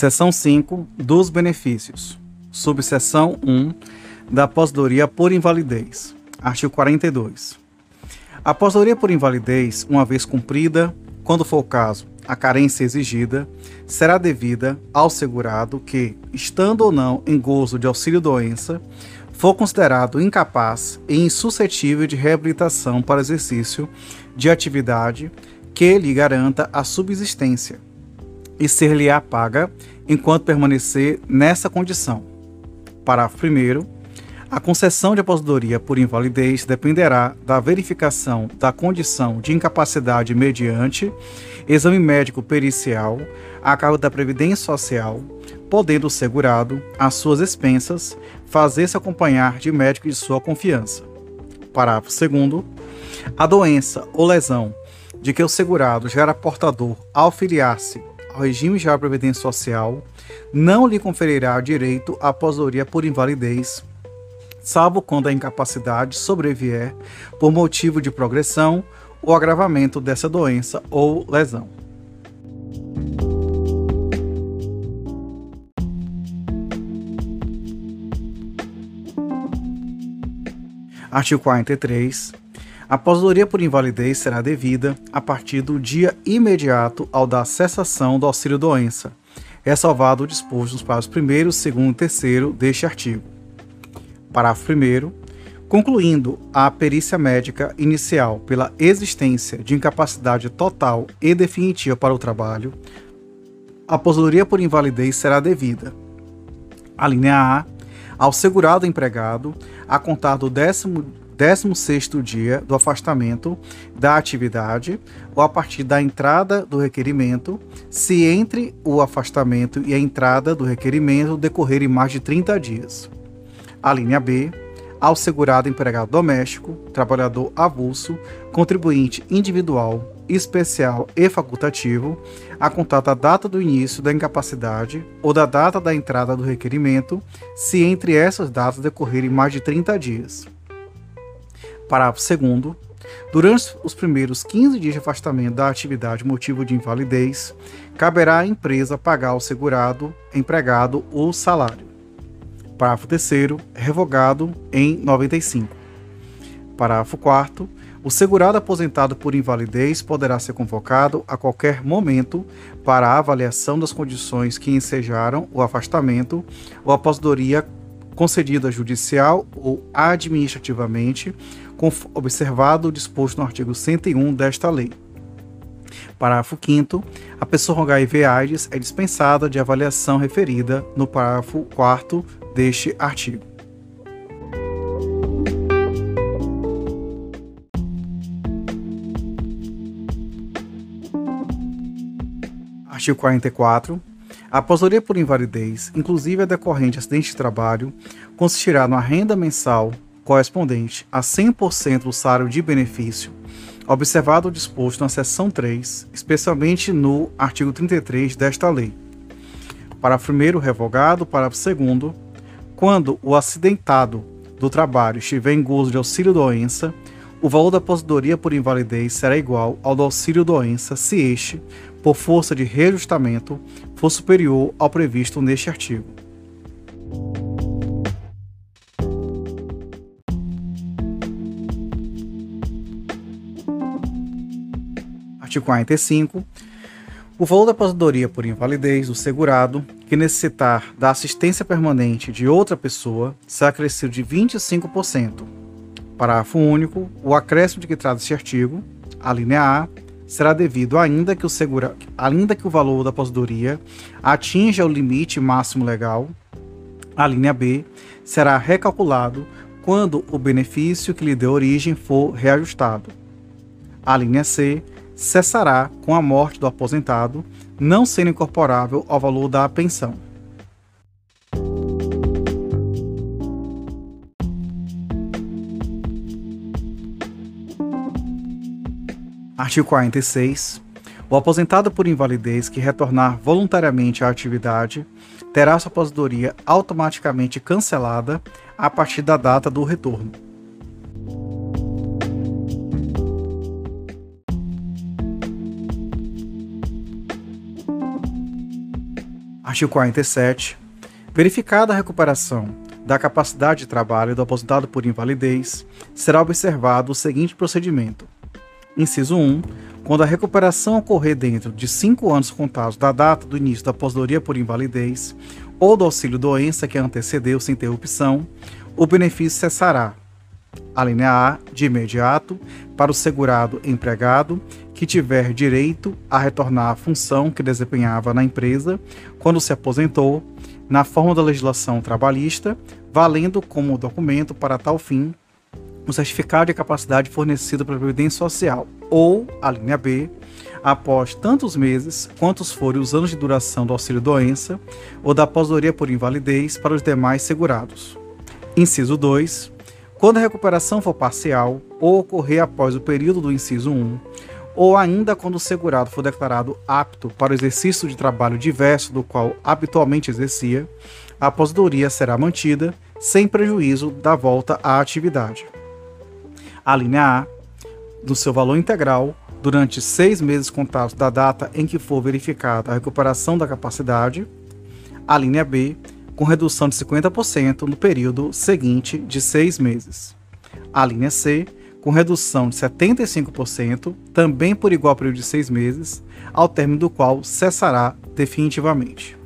Seção 5 dos benefícios. Subseção 1 da aposentadoria por invalidez. Artigo 42. A aposentadoria por invalidez, uma vez cumprida, quando for o caso, a carência exigida, será devida ao segurado que, estando ou não em gozo de auxílio-doença, for considerado incapaz e insuscetível de reabilitação para exercício de atividade que lhe garanta a subsistência e ser-lhe-á paga enquanto permanecer nessa condição. Parágrafo 1. A concessão de aposentadoria por invalidez dependerá da verificação da condição de incapacidade mediante exame médico pericial a cargo da Previdência Social, podendo o segurado, às suas expensas, fazer-se acompanhar de médico de sua confiança. Parágrafo 2. A doença ou lesão de que o segurado já era portador ao filiar-se ao regime geral de previdência social não lhe conferirá direito à aposentadoria por invalidez, salvo quando a incapacidade sobrevier por motivo de progressão ou agravamento dessa doença ou lesão. Artigo 43. A aposentadoria por invalidez será devida a partir do dia imediato ao da cessação do auxílio-doença. É salvado o disposto nos parágrafos 1, 2 e 3 deste artigo. Parágrafo 1. Concluindo a perícia médica inicial pela existência de incapacidade total e definitiva para o trabalho, a aposentadoria por invalidez será devida. A linha A, ao segurado empregado, a contar do décimo 16º dia do afastamento da atividade ou a partir da entrada do requerimento, se entre o afastamento e a entrada do requerimento decorrerem mais de 30 dias. A linha B, ao segurado empregado doméstico, trabalhador avulso, contribuinte individual, especial e facultativo, a contar da data do início da incapacidade ou da data da entrada do requerimento, se entre essas datas decorrerem mais de 30 dias. Parágrafo 2. Durante os primeiros 15 dias de afastamento da atividade motivo de invalidez, caberá à empresa pagar ao segurado empregado o salário. Parágrafo 3. Revogado em 95. Parágrafo 4. O segurado aposentado por invalidez poderá ser convocado a qualquer momento para a avaliação das condições que ensejaram o afastamento ou aposentadoria concedida judicial ou administrativamente observado o disposto no artigo 101 desta lei. Parágrafo 5 A pessoa com HIV/AIDS é dispensada de avaliação referida no parágrafo 4 deste artigo. Artigo 44. A aposentadoria por invalidez, inclusive a decorrente de acidente de trabalho, consistirá numa renda mensal correspondente a 100% do salário de benefício, observado o disposto na seção 3, especialmente no artigo 33 desta lei. Para primeiro revogado, parágrafo segundo, quando o acidentado do trabalho estiver em gozo de auxílio-doença, o valor da aposentadoria por invalidez será igual ao do auxílio-doença se este, por força de reajustamento, for superior ao previsto neste artigo. Artigo 45. O valor da aposentadoria por invalidez do segurado que necessitar da assistência permanente de outra pessoa será crescido de 25%. Parágrafo único. O acréscimo de que trata este artigo, a linha A, será devido ainda que o segura, ainda que o valor da aposentadoria atinja o limite máximo legal. A linha B será recalculado quando o benefício que lhe deu origem for reajustado. A linha C cessará com a morte do aposentado, não sendo incorporável ao valor da pensão. Artigo 46. O aposentado por invalidez que retornar voluntariamente à atividade terá sua aposentadoria automaticamente cancelada a partir da data do retorno. Artigo 47. Verificada a recuperação da capacidade de trabalho do aposentado por invalidez, será observado o seguinte procedimento. Inciso 1. Quando a recuperação ocorrer dentro de cinco anos contados da data do início da aposentadoria por invalidez ou do auxílio-doença que antecedeu sem interrupção, o benefício cessará. A linha A, de imediato, para o segurado empregado que tiver direito a retornar à função que desempenhava na empresa quando se aposentou, na forma da legislação trabalhista, valendo como documento para tal fim o certificado de capacidade fornecido pela Previdência Social, ou, a linha B, após tantos meses quantos forem os anos de duração do auxílio-doença ou da aposentadoria por invalidez para os demais segurados. Inciso 2. Quando a recuperação for parcial ou ocorrer após o período do inciso 1, ou ainda quando o segurado for declarado apto para o exercício de trabalho diverso do qual habitualmente exercia, a aposentadoria será mantida sem prejuízo da volta à atividade. A linha A, do seu valor integral, durante seis meses contados da data em que for verificada a recuperação da capacidade. A linha B, com redução de 50% no período seguinte de seis meses. A linha C, com redução de 75%, também por igual período de seis meses, ao término do qual cessará definitivamente.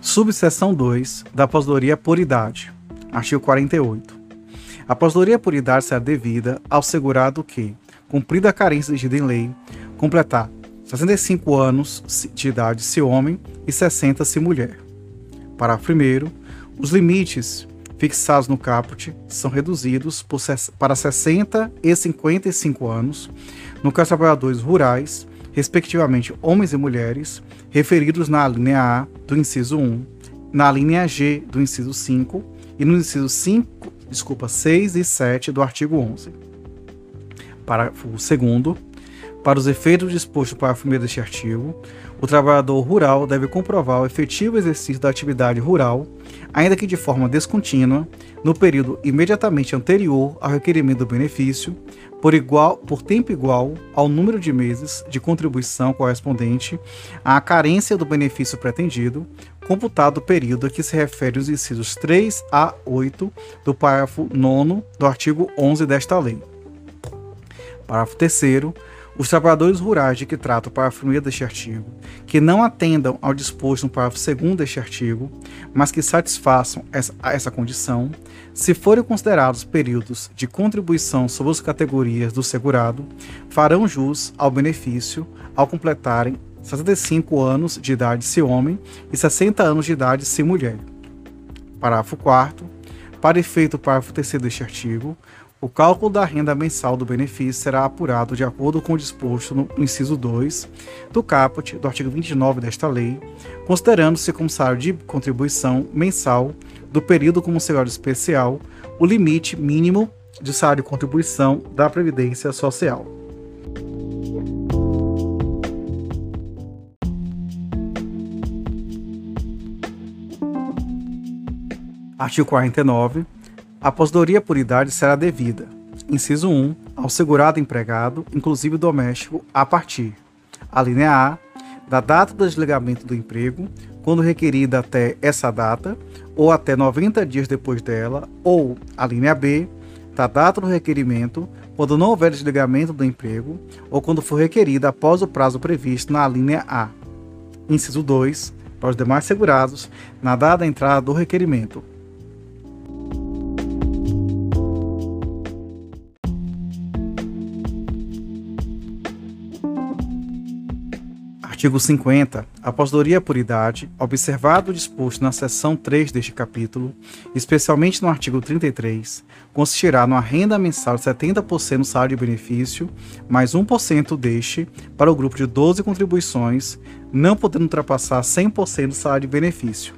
Subseção 2 da aposentadoria por idade. Artigo 48. A aposentadoria por idade será devida ao segurado que, cumprida a carência exigida em lei, completar 65 anos de idade se homem e 60 se mulher. Parágrafo 1 os limites fixados no caput são reduzidos por, para 60 e 55 anos no caso de trabalhadores rurais, respectivamente homens e mulheres, referidos na linha A do inciso 1, na linha G do inciso 5 e no inciso 5, desculpa, 6 e 7 do artigo 11. Parágrafo 2 para os efeitos dispostos para 1 deste artigo, o trabalhador rural deve comprovar o efetivo exercício da atividade rural, ainda que de forma descontínua, no período imediatamente anterior ao requerimento do benefício, por, igual, por tempo igual ao número de meses de contribuição correspondente à carência do benefício pretendido, computado o período a que se refere os incisos 3 a 8 do parágrafo 9 do artigo 11 desta lei. Parágrafo 3 os trabalhadores rurais de que trata o parágrafo 1 deste artigo, que não atendam ao disposto no parágrafo 2 deste artigo, mas que satisfaçam essa, essa condição, se forem considerados períodos de contribuição sobre as categorias do segurado, farão jus ao benefício ao completarem 65 anos de idade se homem e 60 anos de idade se mulher. Parágrafo 4 Para efeito do parágrafo 3 deste artigo, o cálculo da renda mensal do benefício será apurado de acordo com o disposto no inciso 2 do caput do artigo 29 desta lei, considerando-se como salário de contribuição mensal do período como salário especial o limite mínimo de salário de contribuição da Previdência Social. Artigo 49 a aposentadoria por idade será devida, inciso 1, ao segurado empregado, inclusive doméstico, a partir, a linha A, da data do desligamento do emprego, quando requerida até essa data, ou até 90 dias depois dela, ou, a linha B, da data do requerimento, quando não houver desligamento do emprego, ou quando for requerida após o prazo previsto na linha A. Inciso 2, para os demais segurados, na data da entrada do requerimento, Artigo 50. A aposentadoria por idade, observado o disposto na seção 3 deste capítulo, especialmente no artigo 33, consistirá numa renda mensal de 70% do salário de benefício, mais 1% deste para o grupo de 12 contribuições, não podendo ultrapassar 100% do salário de benefício.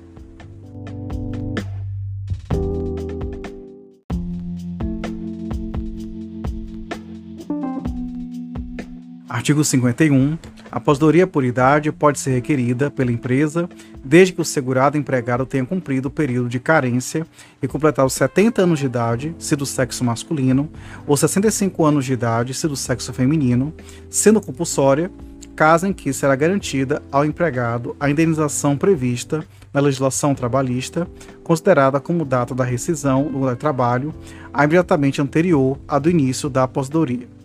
Artigo 51 A aposentadoria por idade pode ser requerida pela empresa desde que o segurado empregado tenha cumprido o período de carência e completado 70 anos de idade, se do sexo masculino, ou 65 anos de idade, se do sexo feminino, sendo compulsória, caso em que será garantida ao empregado a indenização prevista na legislação trabalhista, considerada como data da rescisão do trabalho, imediatamente anterior à do início da aposentadoria.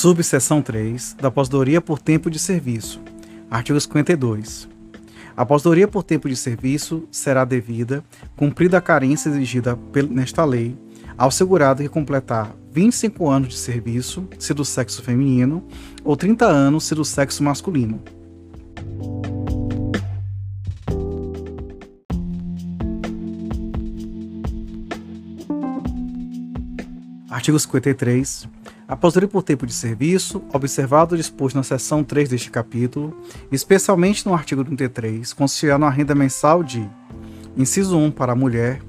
Subseção 3 da aposentadoria por tempo de serviço. Artigo 52. A aposentadoria por tempo de serviço será devida, cumprida a carência exigida nesta lei, ao segurado que completar 25 anos de serviço, se do sexo feminino, ou 30 anos, se do sexo masculino. Artigo 53. Aposentadoria por tempo de serviço, observado o disposto na seção 3 deste capítulo, especialmente no artigo 33, consistirá na renda mensal de inciso 1 para a mulher,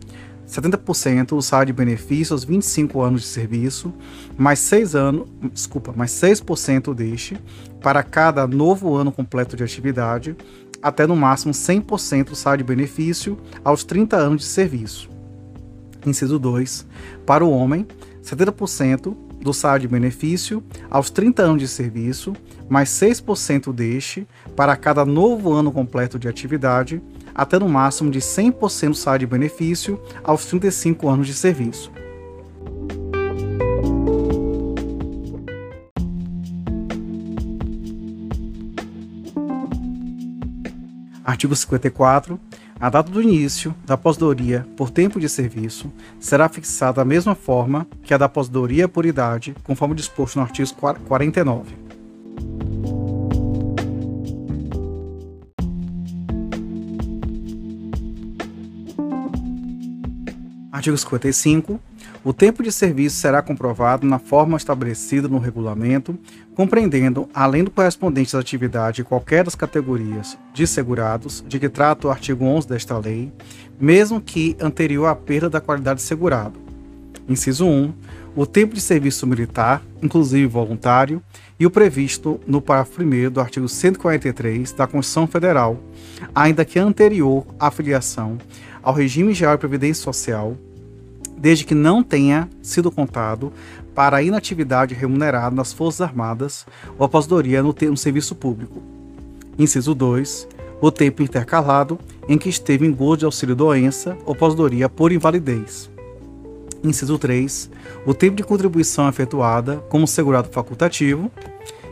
70% do salário de benefício aos 25 anos de serviço, mais 6 anos, desculpa, mais 6% deste para cada novo ano completo de atividade, até no máximo 100% do salário de benefício aos 30 anos de serviço. Inciso 2, para o homem, 70% do salário de benefício aos 30 anos de serviço, mais 6% deste para cada novo ano completo de atividade, até no máximo de 100% do salário de benefício aos 35 anos de serviço. Artigo 54. A data do início da aposentadoria por tempo de serviço será fixada da mesma forma que a da aposentadoria por idade, conforme disposto no artigo 49. Artigo 55. O tempo de serviço será comprovado na forma estabelecida no regulamento, compreendendo, além do correspondente às atividades de qualquer das categorias de segurados de que trata o artigo 11 desta lei, mesmo que anterior à perda da qualidade de segurado. Inciso 1. O tempo de serviço militar, inclusive voluntário, e o previsto no parágrafo 1 do artigo 143 da Constituição Federal, ainda que anterior à filiação ao regime geral de previdência social, desde que não tenha sido contado para a inatividade remunerada nas Forças Armadas ou aposentadoria no, no serviço público. Inciso 2. O tempo intercalado em que esteve em gozo de auxílio-doença ou aposentadoria por invalidez. Inciso 3. O tempo de contribuição efetuada como segurado facultativo.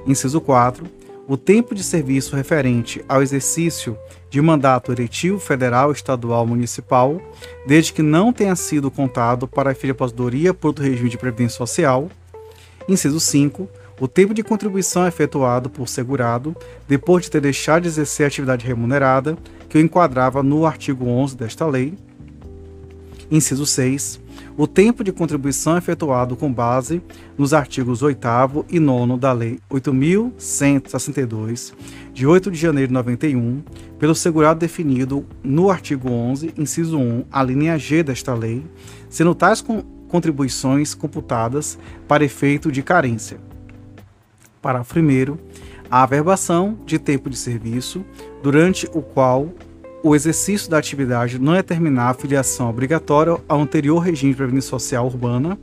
Inciso 4 o tempo de serviço referente ao exercício de mandato eletivo federal, estadual, municipal, desde que não tenha sido contado para a aposentadoria por outro regime de previdência social. Inciso 5. O tempo de contribuição efetuado por segurado depois de ter deixado de exercer a atividade remunerada, que o enquadrava no artigo 11 desta lei. Inciso 6 o tempo de contribuição efetuado com base nos artigos 8 e 9 da Lei 8.162, de 8 de janeiro de 91, pelo segurado definido no artigo 11, inciso 1, a linha G desta lei, sendo tais contribuições computadas para efeito de carência. Parágrafo 1 a averbação de tempo de serviço, durante o qual o exercício da atividade não determinar a filiação obrigatória ao anterior regime de previdência social urbana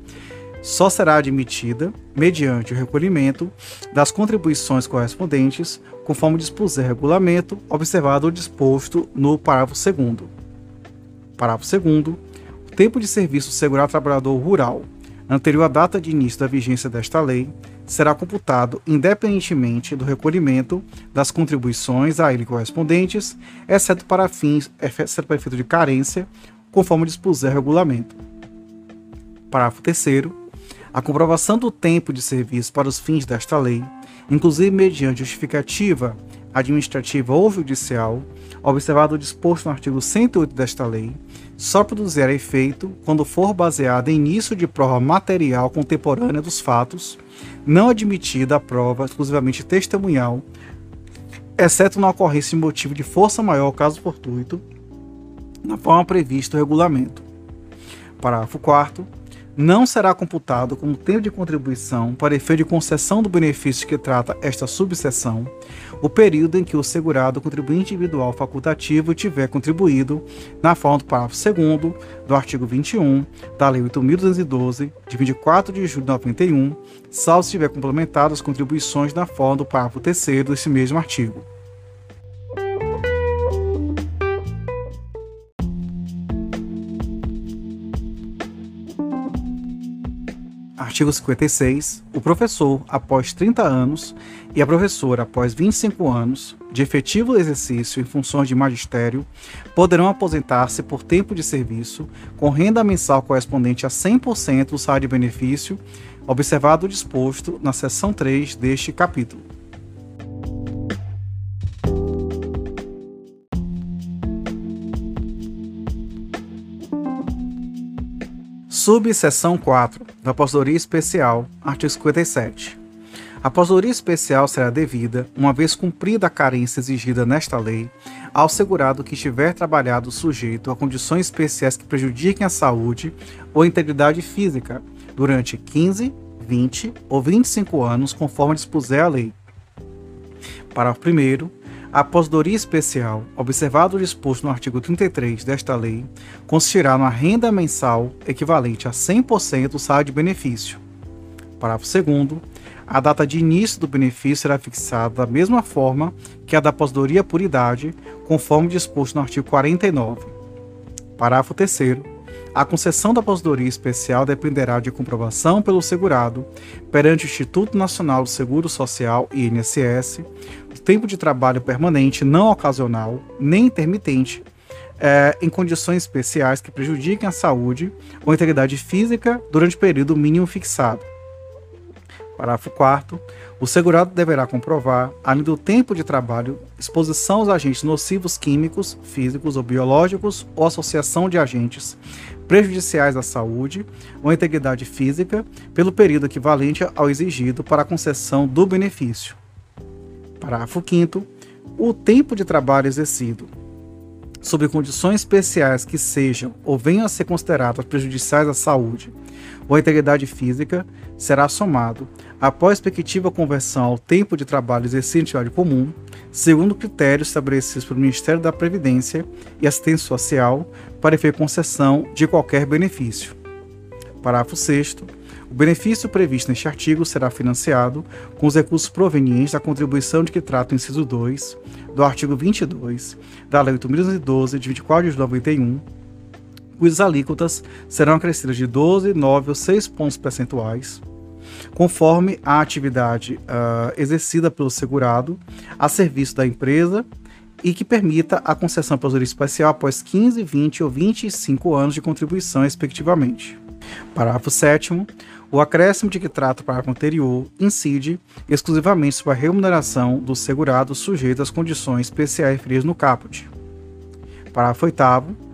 só será admitida mediante o recolhimento das contribuições correspondentes, conforme dispuser regulamento, observado o disposto no parágrafo 2 Parágrafo 2 O tempo de serviço segurado trabalhador rural, anterior à data de início da vigência desta lei, será computado independentemente do recolhimento das contribuições a ele correspondentes, exceto para fins, exceto para efeito de carência, conforme dispuser o regulamento. Parágrafo 3 a comprovação do tempo de serviço para os fins desta lei, inclusive mediante justificativa administrativa ou judicial, observado o disposto no artigo 108 desta lei, só produzirá efeito quando for baseada em início de prova material contemporânea dos fatos, não admitida a prova exclusivamente testemunhal, exceto na ocorrência de motivo de força maior caso fortuito, na forma prevista no regulamento. Parágrafo 4 não será computado como tempo de contribuição para efeito de concessão do benefício que trata esta subseção o período em que o segurado contribuinte individual facultativo tiver contribuído na forma do parágrafo 2 do artigo 21 da Lei 8.212, de 24 de julho de 91, salvo se tiver complementado as contribuições na forma do parágrafo 3 desse mesmo artigo. Artigo 56. O professor, após 30 anos, e a professora, após 25 anos de efetivo exercício em funções de magistério, poderão aposentar-se por tempo de serviço, com renda mensal correspondente a 100% do salário de benefício, observado o disposto na seção 3 deste capítulo. Subseção 4 da Aposentadoria Especial, artigo 57. A aposentadoria especial será devida, uma vez cumprida a carência exigida nesta lei, ao segurado que estiver trabalhado sujeito a condições especiais que prejudiquem a saúde ou a integridade física durante 15, 20 ou 25 anos, conforme dispuser a lei. Parágrafo 1 a aposentadoria especial, observado o disposto no artigo 33 desta lei, consistirá numa renda mensal equivalente a 100% do salário de benefício. Parágrafo 2 a data de início do benefício será fixada da mesma forma que a da aposentadoria por idade, conforme disposto no artigo 49. Parágrafo 3 a concessão da aposentadoria especial dependerá de comprovação pelo segurado perante o Instituto Nacional do Seguro Social, INSS, do tempo de trabalho permanente não ocasional nem intermitente é, em condições especiais que prejudiquem a saúde ou integridade física durante o período mínimo fixado. Parágrafo 4 o segurado deverá comprovar, além do tempo de trabalho, exposição aos agentes nocivos químicos, físicos ou biológicos ou associação de agentes prejudiciais à saúde ou integridade física pelo período equivalente ao exigido para a concessão do benefício. Parágrafo 5 o tempo de trabalho exercido sob condições especiais que sejam ou venham a ser consideradas prejudiciais à saúde ou à integridade física, será somado a respectiva conversão ao tempo de trabalho exercido em comum, segundo critérios estabelecidos pelo Ministério da Previdência e Assistência Social, para efeito concessão de qualquer benefício. Parágrafo 6 o benefício previsto neste artigo será financiado com os recursos provenientes da contribuição de que trata o inciso 2 do artigo 22 da Lei 8.212, de 24 de 91, cujas alíquotas serão acrescidas de 12, 9 ou 6 pontos percentuais conforme a atividade uh, exercida pelo segurado a serviço da empresa e que permita a concessão para especial após 15, 20 ou 25 anos de contribuição, respectivamente. Parágrafo 7 o acréscimo de que trata o parágrafo anterior incide exclusivamente sobre a remuneração do segurado sujeito às condições especiais referidas no caput. Parágrafo 8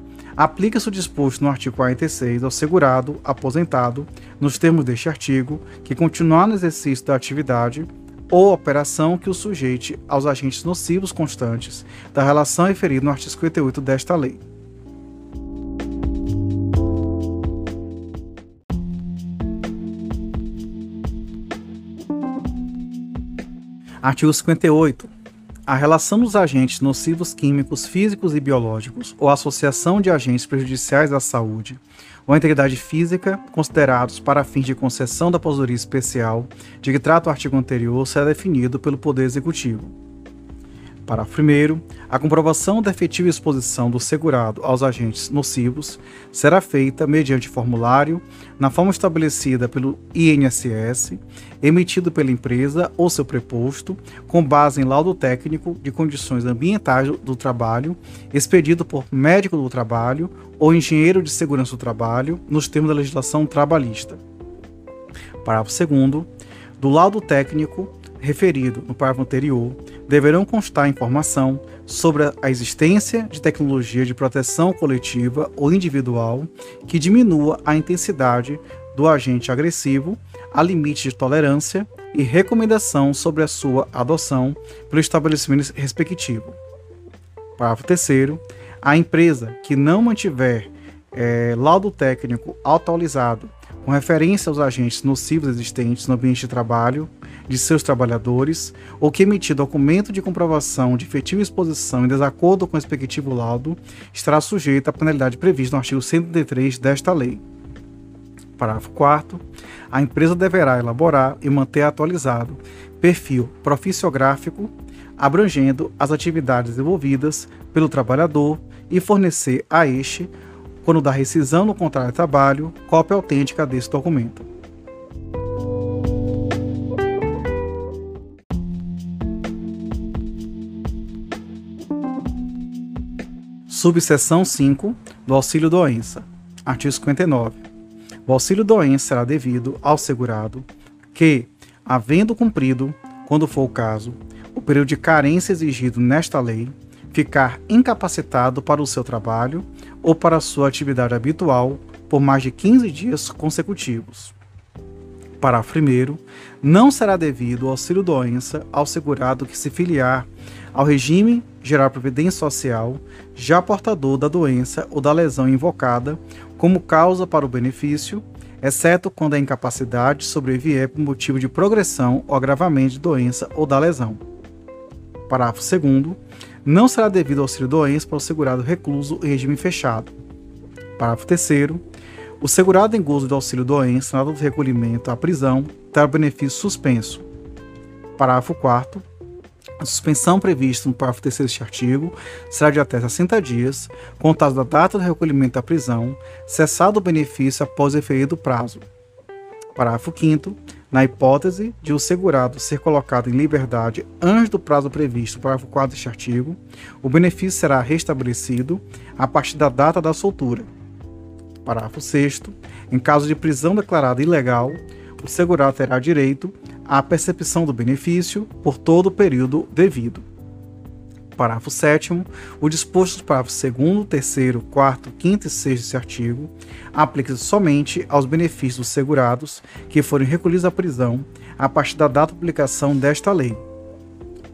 aplica-se o disposto no artigo 46 ao segurado aposentado, nos termos deste artigo, que continuar no exercício da atividade ou operação que o sujeite aos agentes nocivos constantes da relação referida no artigo 58 desta lei. Artigo 58 a relação dos agentes nocivos químicos, físicos e biológicos, ou associação de agentes prejudiciais à saúde ou integridade física, considerados para fins de concessão da aposentadoria especial, de que trata o artigo anterior, será definido pelo Poder Executivo. Parágrafo 1. A comprovação da efetiva exposição do segurado aos agentes nocivos será feita mediante formulário, na forma estabelecida pelo INSS, emitido pela empresa ou seu preposto, com base em laudo técnico de condições ambientais do trabalho, expedido por médico do trabalho ou engenheiro de segurança do trabalho, nos termos da legislação trabalhista. Parágrafo 2. Do laudo técnico referido no parágrafo anterior, deverão constar informação sobre a existência de tecnologia de proteção coletiva ou individual que diminua a intensidade do agente agressivo a limite de tolerância e recomendação sobre a sua adoção pelo estabelecimento respectivo. Parágrafo 3 a empresa que não mantiver é, laudo técnico atualizado com referência aos agentes nocivos existentes no ambiente de trabalho de seus trabalhadores, ou que emitir documento de comprovação de efetiva exposição em desacordo com o respectivo laudo, estará sujeito à penalidade prevista no artigo 133 desta lei. Parágrafo 4 A empresa deverá elaborar e manter atualizado perfil proficiográfico abrangendo as atividades desenvolvidas pelo trabalhador e fornecer a este quando da rescisão no contrato de trabalho, cópia autêntica desse documento. Subseção 5 do auxílio doença. Artigo 59. O auxílio doença será devido ao segurado que, havendo cumprido, quando for o caso, o período de carência exigido nesta lei, ficar incapacitado para o seu trabalho ou para sua atividade habitual por mais de 15 dias consecutivos. Parágrafo 1. Não será devido o auxílio-doença ao segurado que se filiar ao regime geral previdência social já portador da doença ou da lesão invocada como causa para o benefício, exceto quando a incapacidade sobrevier por motivo de progressão ou agravamento de doença ou da lesão. Parágrafo 2 não será devido ao auxílio-doença para o segurado recluso em regime fechado. Parágrafo 3 o segurado em gozo do auxílio-doença na data do recolhimento à prisão terá o benefício suspenso. Parágrafo 4 a suspensão prevista no parágrafo 3 deste artigo será de até 60 dias, contados da data do recolhimento da prisão, cessado o benefício após o referido prazo. Parágrafo 5 na hipótese de o segurado ser colocado em liberdade antes do prazo previsto no parágrafo 4 deste artigo, o benefício será restabelecido a partir da data da soltura. Parágrafo 6 Em caso de prisão declarada ilegal, o segurado terá direito à percepção do benefício por todo o período devido. Parágrafo 7 o disposto dos parágrafos 2 3 4 5 e 6 desse artigo aplica-se somente aos benefícios dos segurados que forem recolhidos à prisão a partir da data de publicação desta lei.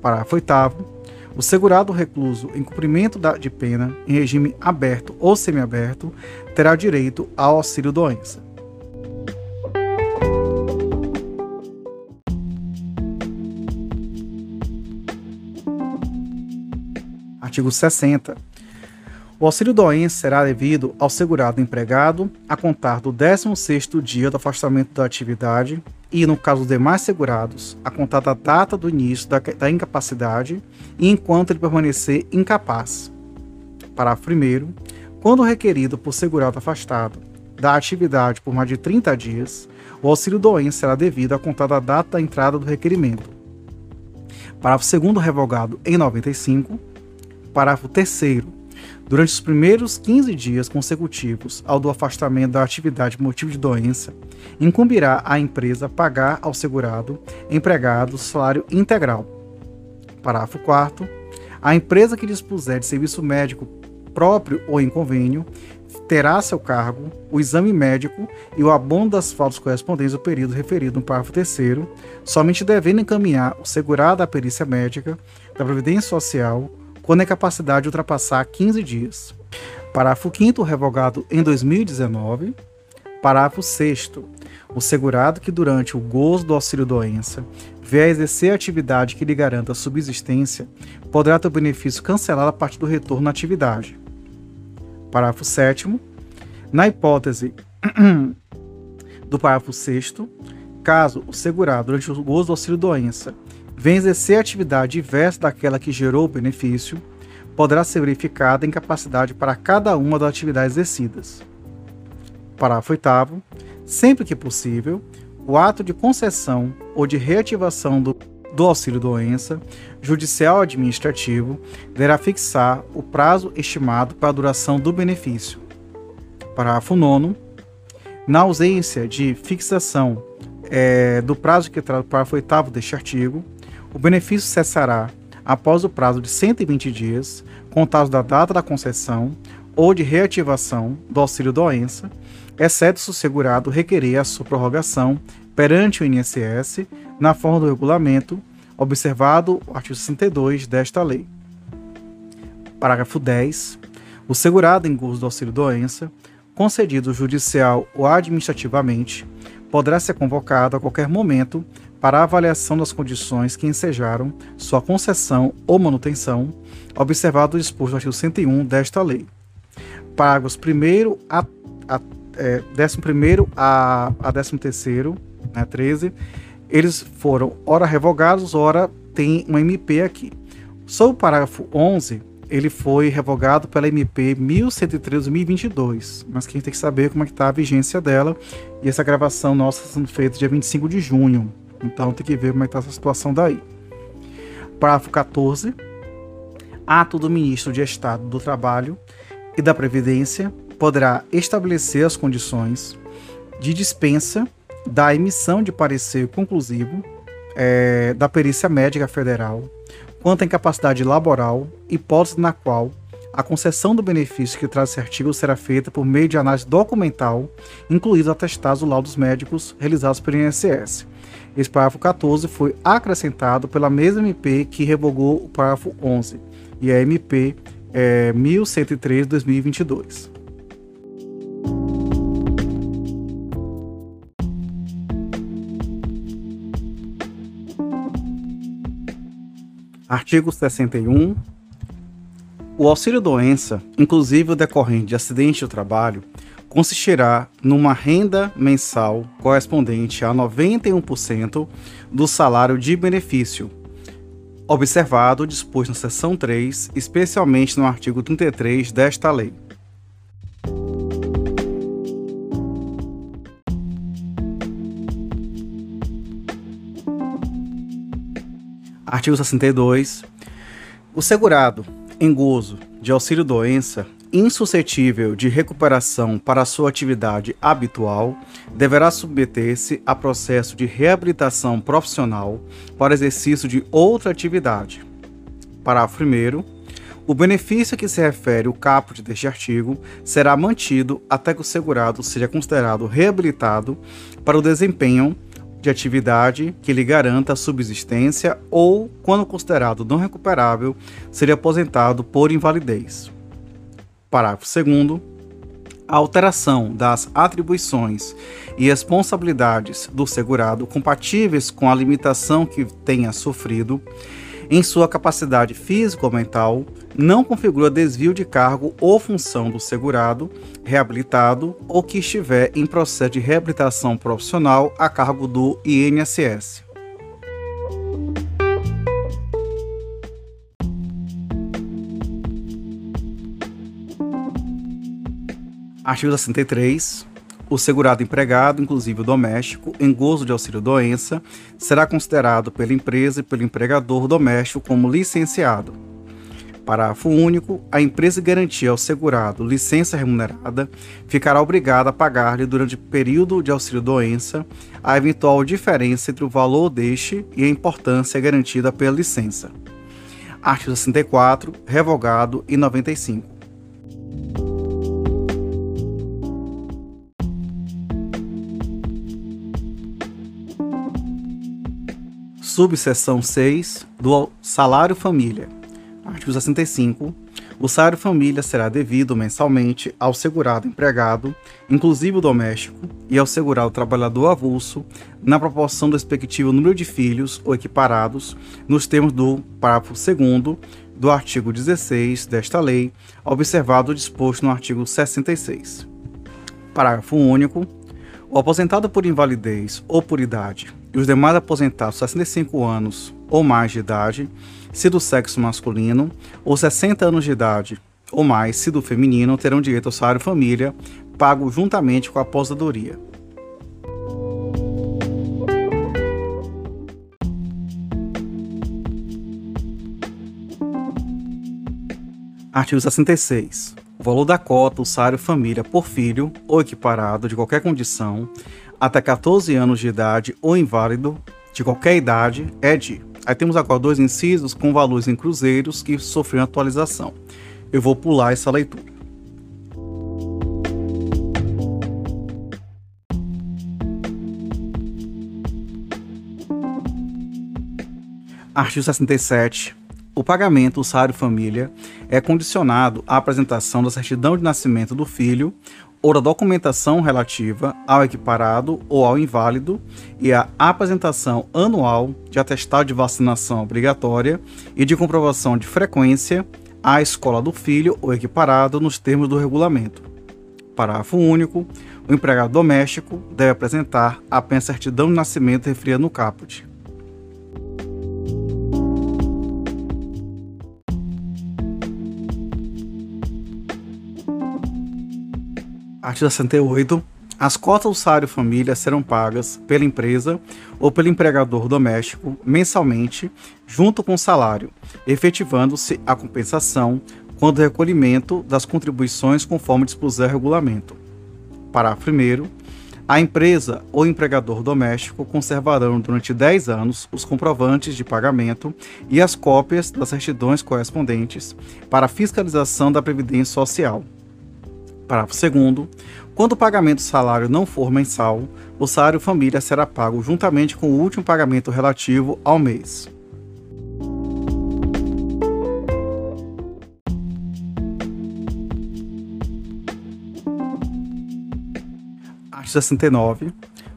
Parágrafo 8 o segurado recluso em cumprimento de pena em regime aberto ou semiaberto terá direito ao auxílio-doença. Artigo 60. O auxílio-doença será devido ao segurado empregado a contar do 16º dia do afastamento da atividade e, no caso dos demais segurados, a contar da data do início da, da incapacidade e enquanto ele permanecer incapaz. Parágrafo 1 Quando requerido por segurado afastado da atividade por mais de 30 dias, o auxílio-doença será devido a contar da data da entrada do requerimento. Parágrafo 2 revogado em 95 Parágrafo 3 Durante os primeiros 15 dias consecutivos ao do afastamento da atividade motivo de doença, incumbirá à empresa pagar ao segurado empregado salário integral. Parágrafo 4 A empresa que dispuser de serviço médico próprio ou em convênio terá a seu cargo o exame médico e o abono das faltas correspondentes ao período referido no parágrafo 3 somente devendo encaminhar o segurado à perícia médica da Previdência Social quando a incapacidade ultrapassar 15 dias. Parágrafo 5 revogado em 2019. Parágrafo 6 o segurado que durante o gozo do auxílio-doença vier a exercer a atividade que lhe garanta subsistência, poderá ter o benefício cancelado a partir do retorno à atividade. Parágrafo 7 Na hipótese do parágrafo 6 caso o segurado, durante o gozo do auxílio-doença, vem exercer atividade diversa daquela que gerou o benefício, poderá ser verificada a incapacidade para cada uma das atividades exercidas. Parágrafo 8 sempre que possível, o ato de concessão ou de reativação do, do auxílio-doença, judicial ou administrativo, deverá fixar o prazo estimado para a duração do benefício. Parágrafo 9 na ausência de fixação é, do prazo que traz o parágrafo 8 deste artigo, o benefício cessará após o prazo de 120 dias, contados da data da concessão ou de reativação do auxílio-doença, exceto se o segurado requerer a sua prorrogação perante o INSS na forma do regulamento, observado o artigo 62 desta lei. Parágrafo 10. O segurado em gozo do auxílio-doença concedido judicial ou administrativamente, poderá ser convocado a qualquer momento para a avaliação das condições que ensejaram sua concessão ou manutenção, observado o disposto no artigo 101 desta lei. Parágrafos 1 a, a é, 11 a, a 13, né, 13, eles foram ora revogados, ora tem um MP aqui. Sobre o parágrafo 11, ele foi revogado pela MP 1103-2022, mas quem tem que saber como é que está a vigência dela, e essa gravação nossa sendo feita dia 25 de junho, então tem que ver como é está essa situação daí. Parágrafo 14, ato do Ministro de Estado do Trabalho e da Previdência poderá estabelecer as condições de dispensa da emissão de parecer conclusivo é, da perícia médica federal quanto à incapacidade laboral, hipótese na qual a concessão do benefício que traz esse artigo será feita por meio de análise documental, incluídos atestados do laudos médicos realizados pelo INSS. Esse parágrafo 14 foi acrescentado pela mesma MP que revogou o parágrafo 11, e é a MP é, 1103-2022. Artigo 61. O auxílio-doença, inclusive o decorrente de acidente do trabalho, consistirá numa renda mensal correspondente a 91% do salário de benefício, observado disposto na seção 3, especialmente no artigo 33 desta lei. Artigo 62. O segurado, em gozo de auxílio-doença, insuscetível de recuperação para sua atividade habitual, deverá submeter-se a processo de reabilitação profissional para exercício de outra atividade. Parágrafo 1. O benefício a que se refere o caput deste artigo será mantido até que o segurado seja considerado reabilitado para o desempenho de atividade que lhe garanta a subsistência ou, quando considerado não recuperável, seria aposentado por invalidez. Parágrafo 2. A alteração das atribuições e responsabilidades do segurado compatíveis com a limitação que tenha sofrido em sua capacidade física ou mental, não configura desvio de cargo ou função do segurado, reabilitado ou que estiver em processo de reabilitação profissional a cargo do INSS. Artigo 63 o segurado empregado, inclusive o doméstico, em gozo de auxílio-doença, será considerado pela empresa e pelo empregador doméstico como licenciado. Parágrafo único. A empresa garantir ao segurado licença remunerada ficará obrigada a pagar-lhe durante o período de auxílio-doença a eventual diferença entre o valor deste e a importância garantida pela licença. Artigo 64, revogado e 95. Subseção 6 do salário família. Artigo 65. O salário família será devido mensalmente ao segurado empregado, inclusive o doméstico, e ao segurado trabalhador avulso, na proporção do respectivo número de filhos ou equiparados, nos termos do parágrafo 2 do artigo 16 desta lei, observado o disposto no artigo 66. Parágrafo único. O aposentado por invalidez ou por idade e os demais aposentados 65 anos ou mais de idade, se do sexo masculino, ou 60 anos de idade ou mais, se do feminino, terão direito ao salário família, pago juntamente com a aposentadoria. Artigo 66. O valor da cota, o salário família por filho ou equiparado de qualquer condição, até 14 anos de idade ou inválido de qualquer idade é de. Aí temos agora dois incisos com valores em cruzeiros que sofreram atualização. Eu vou pular essa leitura. Artigo 67. O pagamento do salário família é condicionado à apresentação da certidão de nascimento do filho ou da documentação relativa ao equiparado ou ao inválido e a apresentação anual de atestado de vacinação obrigatória e de comprovação de frequência à escola do filho ou equiparado nos termos do regulamento. Parágrafo único. O empregado doméstico deve apresentar apenas certidão de nascimento referida no caput. Artigo 68. As cotas do salário família serão pagas pela empresa ou pelo empregador doméstico mensalmente, junto com o salário, efetivando-se a compensação quando o recolhimento das contribuições conforme dispuser o regulamento. Parágrafo 1. A empresa ou empregador doméstico conservarão durante 10 anos os comprovantes de pagamento e as cópias das certidões correspondentes para fiscalização da Previdência Social Parágrafo 2. Quando o pagamento do salário não for mensal, o salário família será pago juntamente com o último pagamento relativo ao mês. Artigo 69.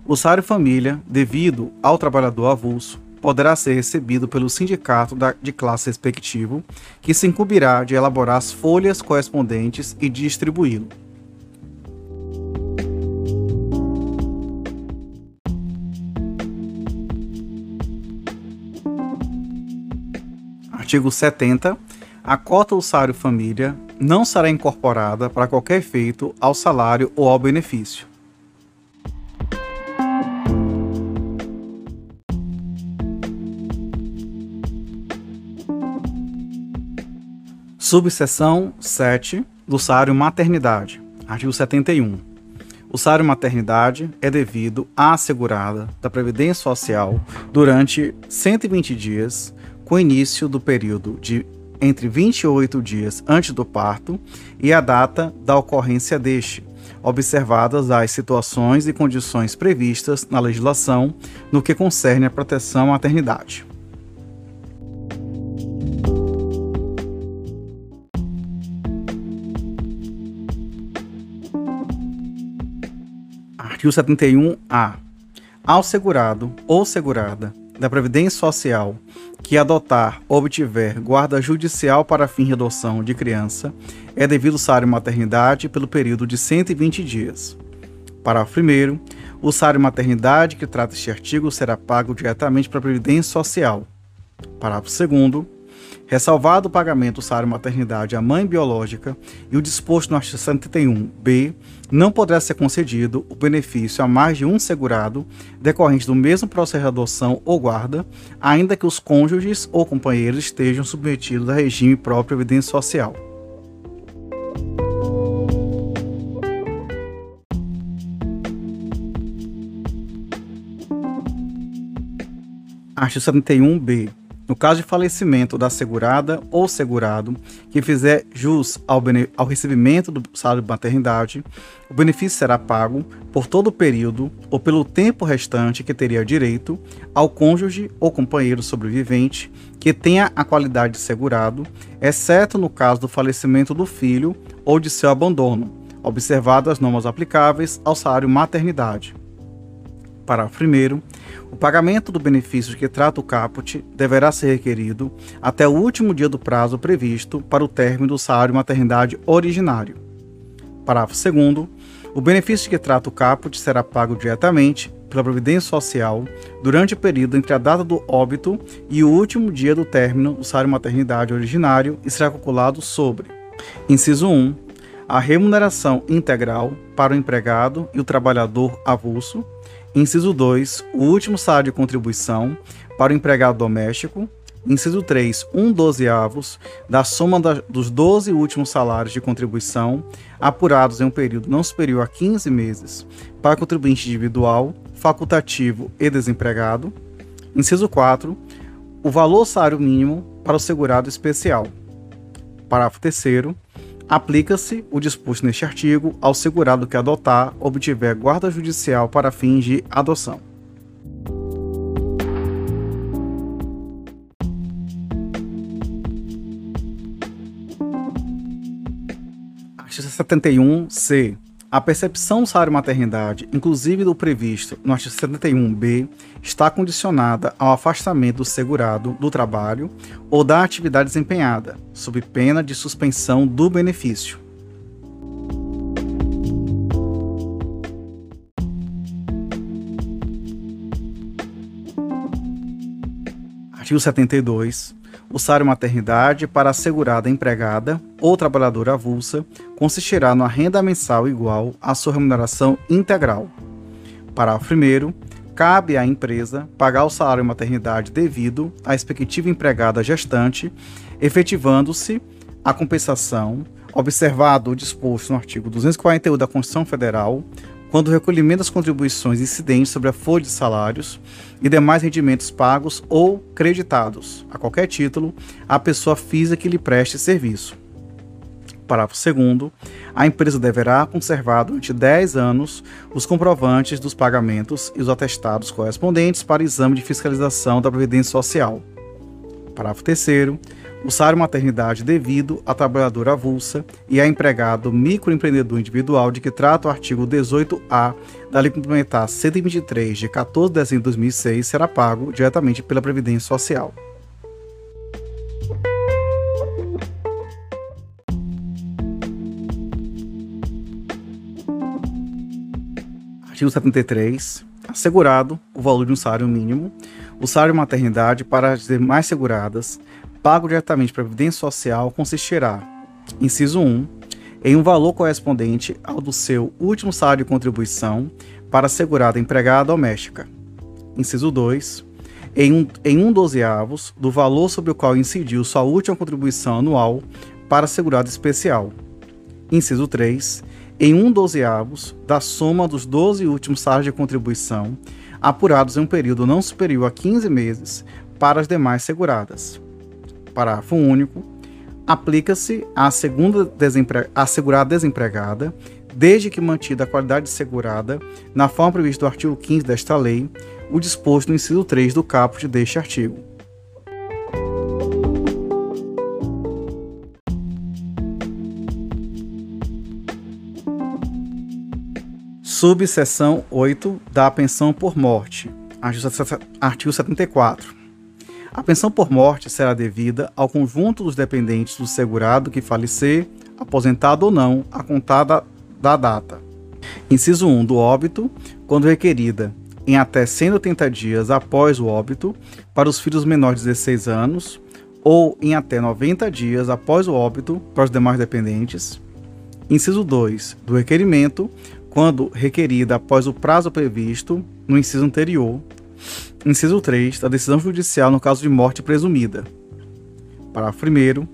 O salário família, devido ao trabalhador avulso, poderá ser recebido pelo sindicato da, de classe respectivo, que se incumbirá de elaborar as folhas correspondentes e distribuí-lo. Artigo 70. A cota do salário família não será incorporada para qualquer efeito ao salário ou ao benefício. Subseção 7 do salário maternidade. Artigo 71. O salário maternidade é devido à assegurada da Previdência Social durante 120 dias, com início do período de entre 28 dias antes do parto e a data da ocorrência deste, observadas as situações e condições previstas na legislação no que concerne à proteção à maternidade. Artigo 71-A. Ao segurado ou segurada da Previdência Social que adotar ou obtiver guarda judicial para fim de adoção de criança é devido salário maternidade pelo período de 120 dias. Parágrafo 1. O salário maternidade que trata este artigo será pago diretamente para a Previdência Social. Parágrafo 2 ressalvado o pagamento do salário maternidade à mãe biológica e o disposto no artigo 71b, não poderá ser concedido o benefício a mais de um segurado decorrente do mesmo processo de adoção ou guarda, ainda que os cônjuges ou companheiros estejam submetidos a regime próprio de previdência social. Artigo 71b no caso de falecimento da segurada ou segurado que fizer jus ao, ao recebimento do salário de maternidade, o benefício será pago por todo o período ou pelo tempo restante que teria direito ao cônjuge ou companheiro sobrevivente que tenha a qualidade de segurado, exceto no caso do falecimento do filho ou de seu abandono, observadas as normas aplicáveis ao salário maternidade. Parágrafo 1. O pagamento do benefício que trata o caput deverá ser requerido até o último dia do prazo previsto para o término do salário maternidade originário. Parágrafo 2. O benefício que trata o caput será pago diretamente pela Previdência Social durante o período entre a data do óbito e o último dia do término do salário maternidade originário e será calculado sobre: inciso 1. A remuneração integral para o empregado e o trabalhador avulso Inciso 2. O último salário de contribuição para o empregado doméstico. Inciso 3. Um dozeavos da soma da, dos 12 últimos salários de contribuição apurados em um período não superior a 15 meses para contribuinte individual, facultativo e desempregado. Inciso 4. O valor salário mínimo para o segurado especial. Parágrafo 3 Aplica-se o disposto neste artigo ao segurado que adotar obtiver guarda judicial para fins de adoção. Artigo 71-C. A percepção do salário maternidade, inclusive do previsto no artigo 71b, está condicionada ao afastamento do segurado do trabalho ou da atividade desempenhada, sob pena de suspensão do benefício. Artigo 72 o salário maternidade para assegurada empregada ou trabalhadora avulsa consistirá numa renda mensal igual à sua remuneração integral. Parágrafo 1 cabe à empresa pagar o salário maternidade devido à respectiva empregada gestante, efetivando-se a compensação, observado o disposto no artigo 241 da Constituição Federal, quando o recolhimento das contribuições incidentes sobre a folha de salários e demais rendimentos pagos ou creditados, a qualquer título, à pessoa física que lhe preste serviço. Parágrafo 2 a empresa deverá conservar durante 10 anos os comprovantes dos pagamentos e os atestados correspondentes para exame de fiscalização da Previdência Social. Parágrafo 3 o salário maternidade devido à trabalhadora avulsa e a empregado microempreendedor individual de que trata o artigo 18-A da Lei Complementar 123 de 14 de dezembro de 2006 será pago diretamente pela Previdência Social. Artigo 73. Assegurado o valor de um salário mínimo, o salário maternidade para as demais seguradas pago diretamente para a Previdência Social consistirá, inciso 1, em um valor correspondente ao do seu último salário de contribuição para segurada empregada doméstica. Inciso 2, em um, em um dozeavos do valor sobre o qual incidiu sua última contribuição anual para segurado especial. Inciso 3, em um dozeavos da soma dos 12 últimos salários de contribuição apurados em um período não superior a 15 meses para as demais seguradas parágrafo único, aplica-se à segunda desempre... assegurada desempregada, desde que mantida a qualidade de segurada, na forma prevista do artigo 15 desta lei, o disposto no inciso 3 do caput deste artigo. Subseção 8 da pensão por morte. Artigo 74. A pensão por morte será devida ao conjunto dos dependentes do segurado que falecer, aposentado ou não, a contar da, da data. Inciso 1 do óbito, quando requerida em até 180 dias após o óbito, para os filhos menores de 16 anos, ou em até 90 dias após o óbito para os demais dependentes. Inciso 2 do requerimento, quando requerida após o prazo previsto no inciso anterior, Inciso 3 da decisão judicial no caso de morte presumida. Parágrafo 1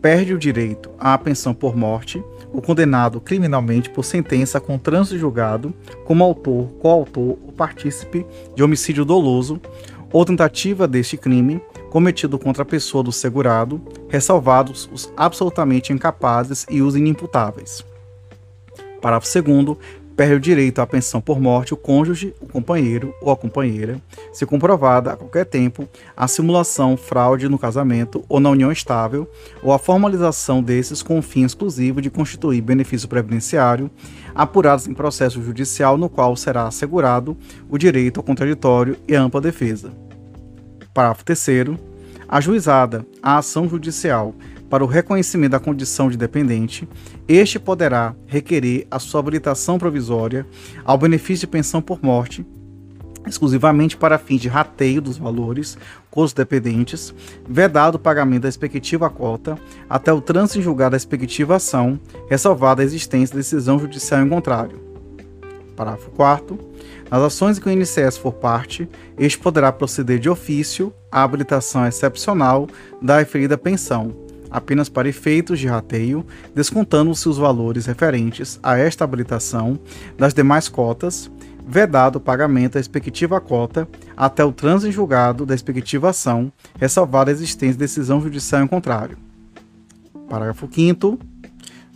perde o direito à pensão por morte o condenado criminalmente por sentença com trânsito julgado como autor, coautor ou partícipe de homicídio doloso ou tentativa deste crime cometido contra a pessoa do segurado, ressalvados os absolutamente incapazes e os inimputáveis. Parágrafo 2 perde o direito à pensão por morte o cônjuge, o companheiro ou a companheira, se comprovada a qualquer tempo a simulação, fraude no casamento ou na união estável, ou a formalização desses com o fim exclusivo de constituir benefício previdenciário, apurados em processo judicial no qual será assegurado o direito ao contraditório e ampla defesa. Parágrafo 3 ajuizada a ação judicial para o reconhecimento da condição de dependente, este poderá requerer a sua habilitação provisória ao benefício de pensão por morte, exclusivamente para fins de rateio dos valores com os dependentes, vedado o pagamento da respectiva cota até o trânsito em julgado da respectiva ação, ressalvada a existência de decisão judicial em contrário. Parágrafo 4 nas ações em que o INSS for parte, este poderá proceder de ofício à habilitação excepcional da referida pensão, apenas para efeitos de rateio, descontando-se os valores referentes a esta habilitação das demais cotas, vedado o pagamento da respectiva cota até o trânsito em julgado da respectiva ação, ressalvada a existência de decisão judicial em contrário. Parágrafo 5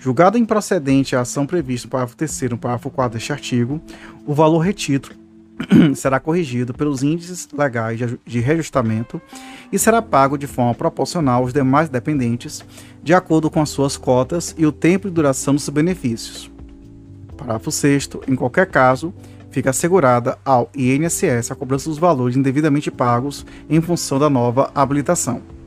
Julgado improcedente a ação prevista no parágrafo 3 no parágrafo 4 deste artigo, o valor retido será corrigido pelos índices legais de reajustamento e será pago de forma proporcional aos demais dependentes, de acordo com as suas cotas e o tempo de duração dos benefícios. Parágrafo 6 em qualquer caso, fica assegurada ao INSS a cobrança dos valores indevidamente pagos em função da nova habilitação.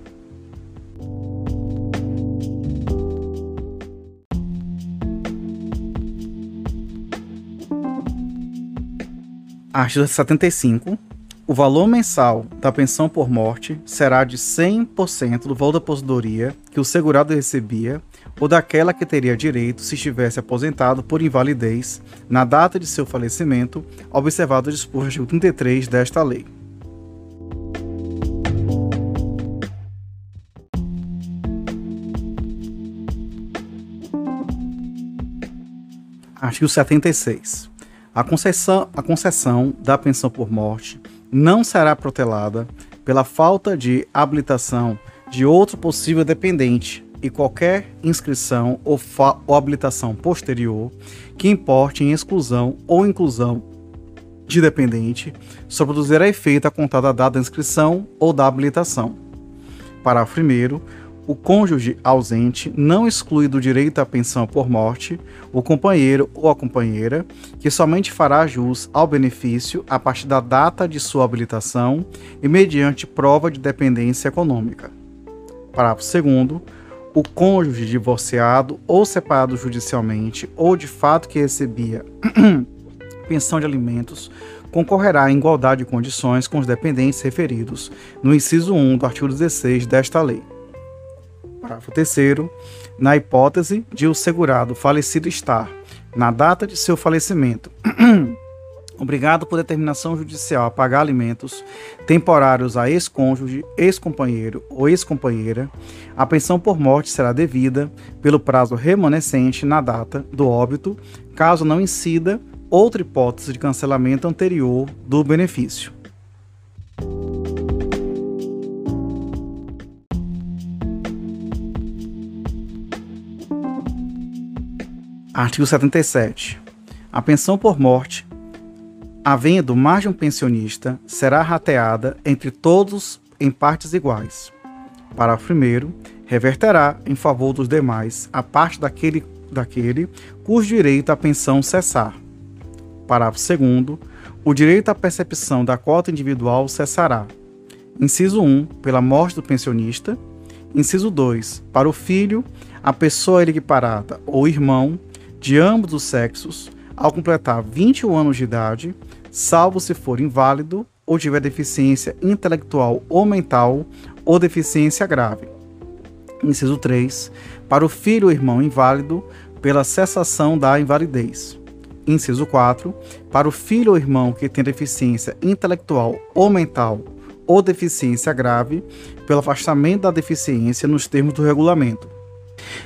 Artigo 75. O valor mensal da pensão por morte será de 100% do valor da aposentadoria que o segurado recebia ou daquela que teria direito se estivesse aposentado por invalidez na data de seu falecimento, observado o disposto do artigo 33 desta lei. Artigo 76. A concessão, a concessão da pensão por morte não será protelada pela falta de habilitação de outro possível dependente e qualquer inscrição ou, ou habilitação posterior que importe em exclusão ou inclusão de dependente só produzirá efeito a contar da data da inscrição ou da habilitação. Parágrafo 1 o cônjuge ausente não exclui do direito à pensão por morte o companheiro ou a companheira, que somente fará jus ao benefício a partir da data de sua habilitação e mediante prova de dependência econômica. Parágrafo 2. O cônjuge divorciado ou separado judicialmente ou de fato que recebia pensão de alimentos concorrerá em igualdade de condições com os dependentes referidos no inciso 1 do artigo 16 desta lei. Parágrafo 3 na hipótese de o segurado falecido estar, na data de seu falecimento, obrigado por determinação judicial a pagar alimentos temporários a ex-cônjuge, ex-companheiro ou ex-companheira, a pensão por morte será devida pelo prazo remanescente na data do óbito, caso não incida outra hipótese de cancelamento anterior do benefício. Artigo 77. A pensão por morte, havendo mais de um pensionista, será rateada entre todos em partes iguais. Parágrafo 1. Reverterá em favor dos demais a parte daquele, daquele cujo direito à pensão cessar. Parágrafo 2. O direito à percepção da cota individual cessará. Inciso 1. Pela morte do pensionista. Inciso 2. Para o filho, a pessoa equiparada ou irmão de ambos os sexos ao completar 21 anos de idade, salvo se for inválido ou tiver deficiência intelectual ou mental ou deficiência grave. Inciso 3. Para o filho ou irmão inválido, pela cessação da invalidez. Inciso 4. Para o filho ou irmão que tem deficiência intelectual ou mental ou deficiência grave, pelo afastamento da deficiência nos termos do regulamento.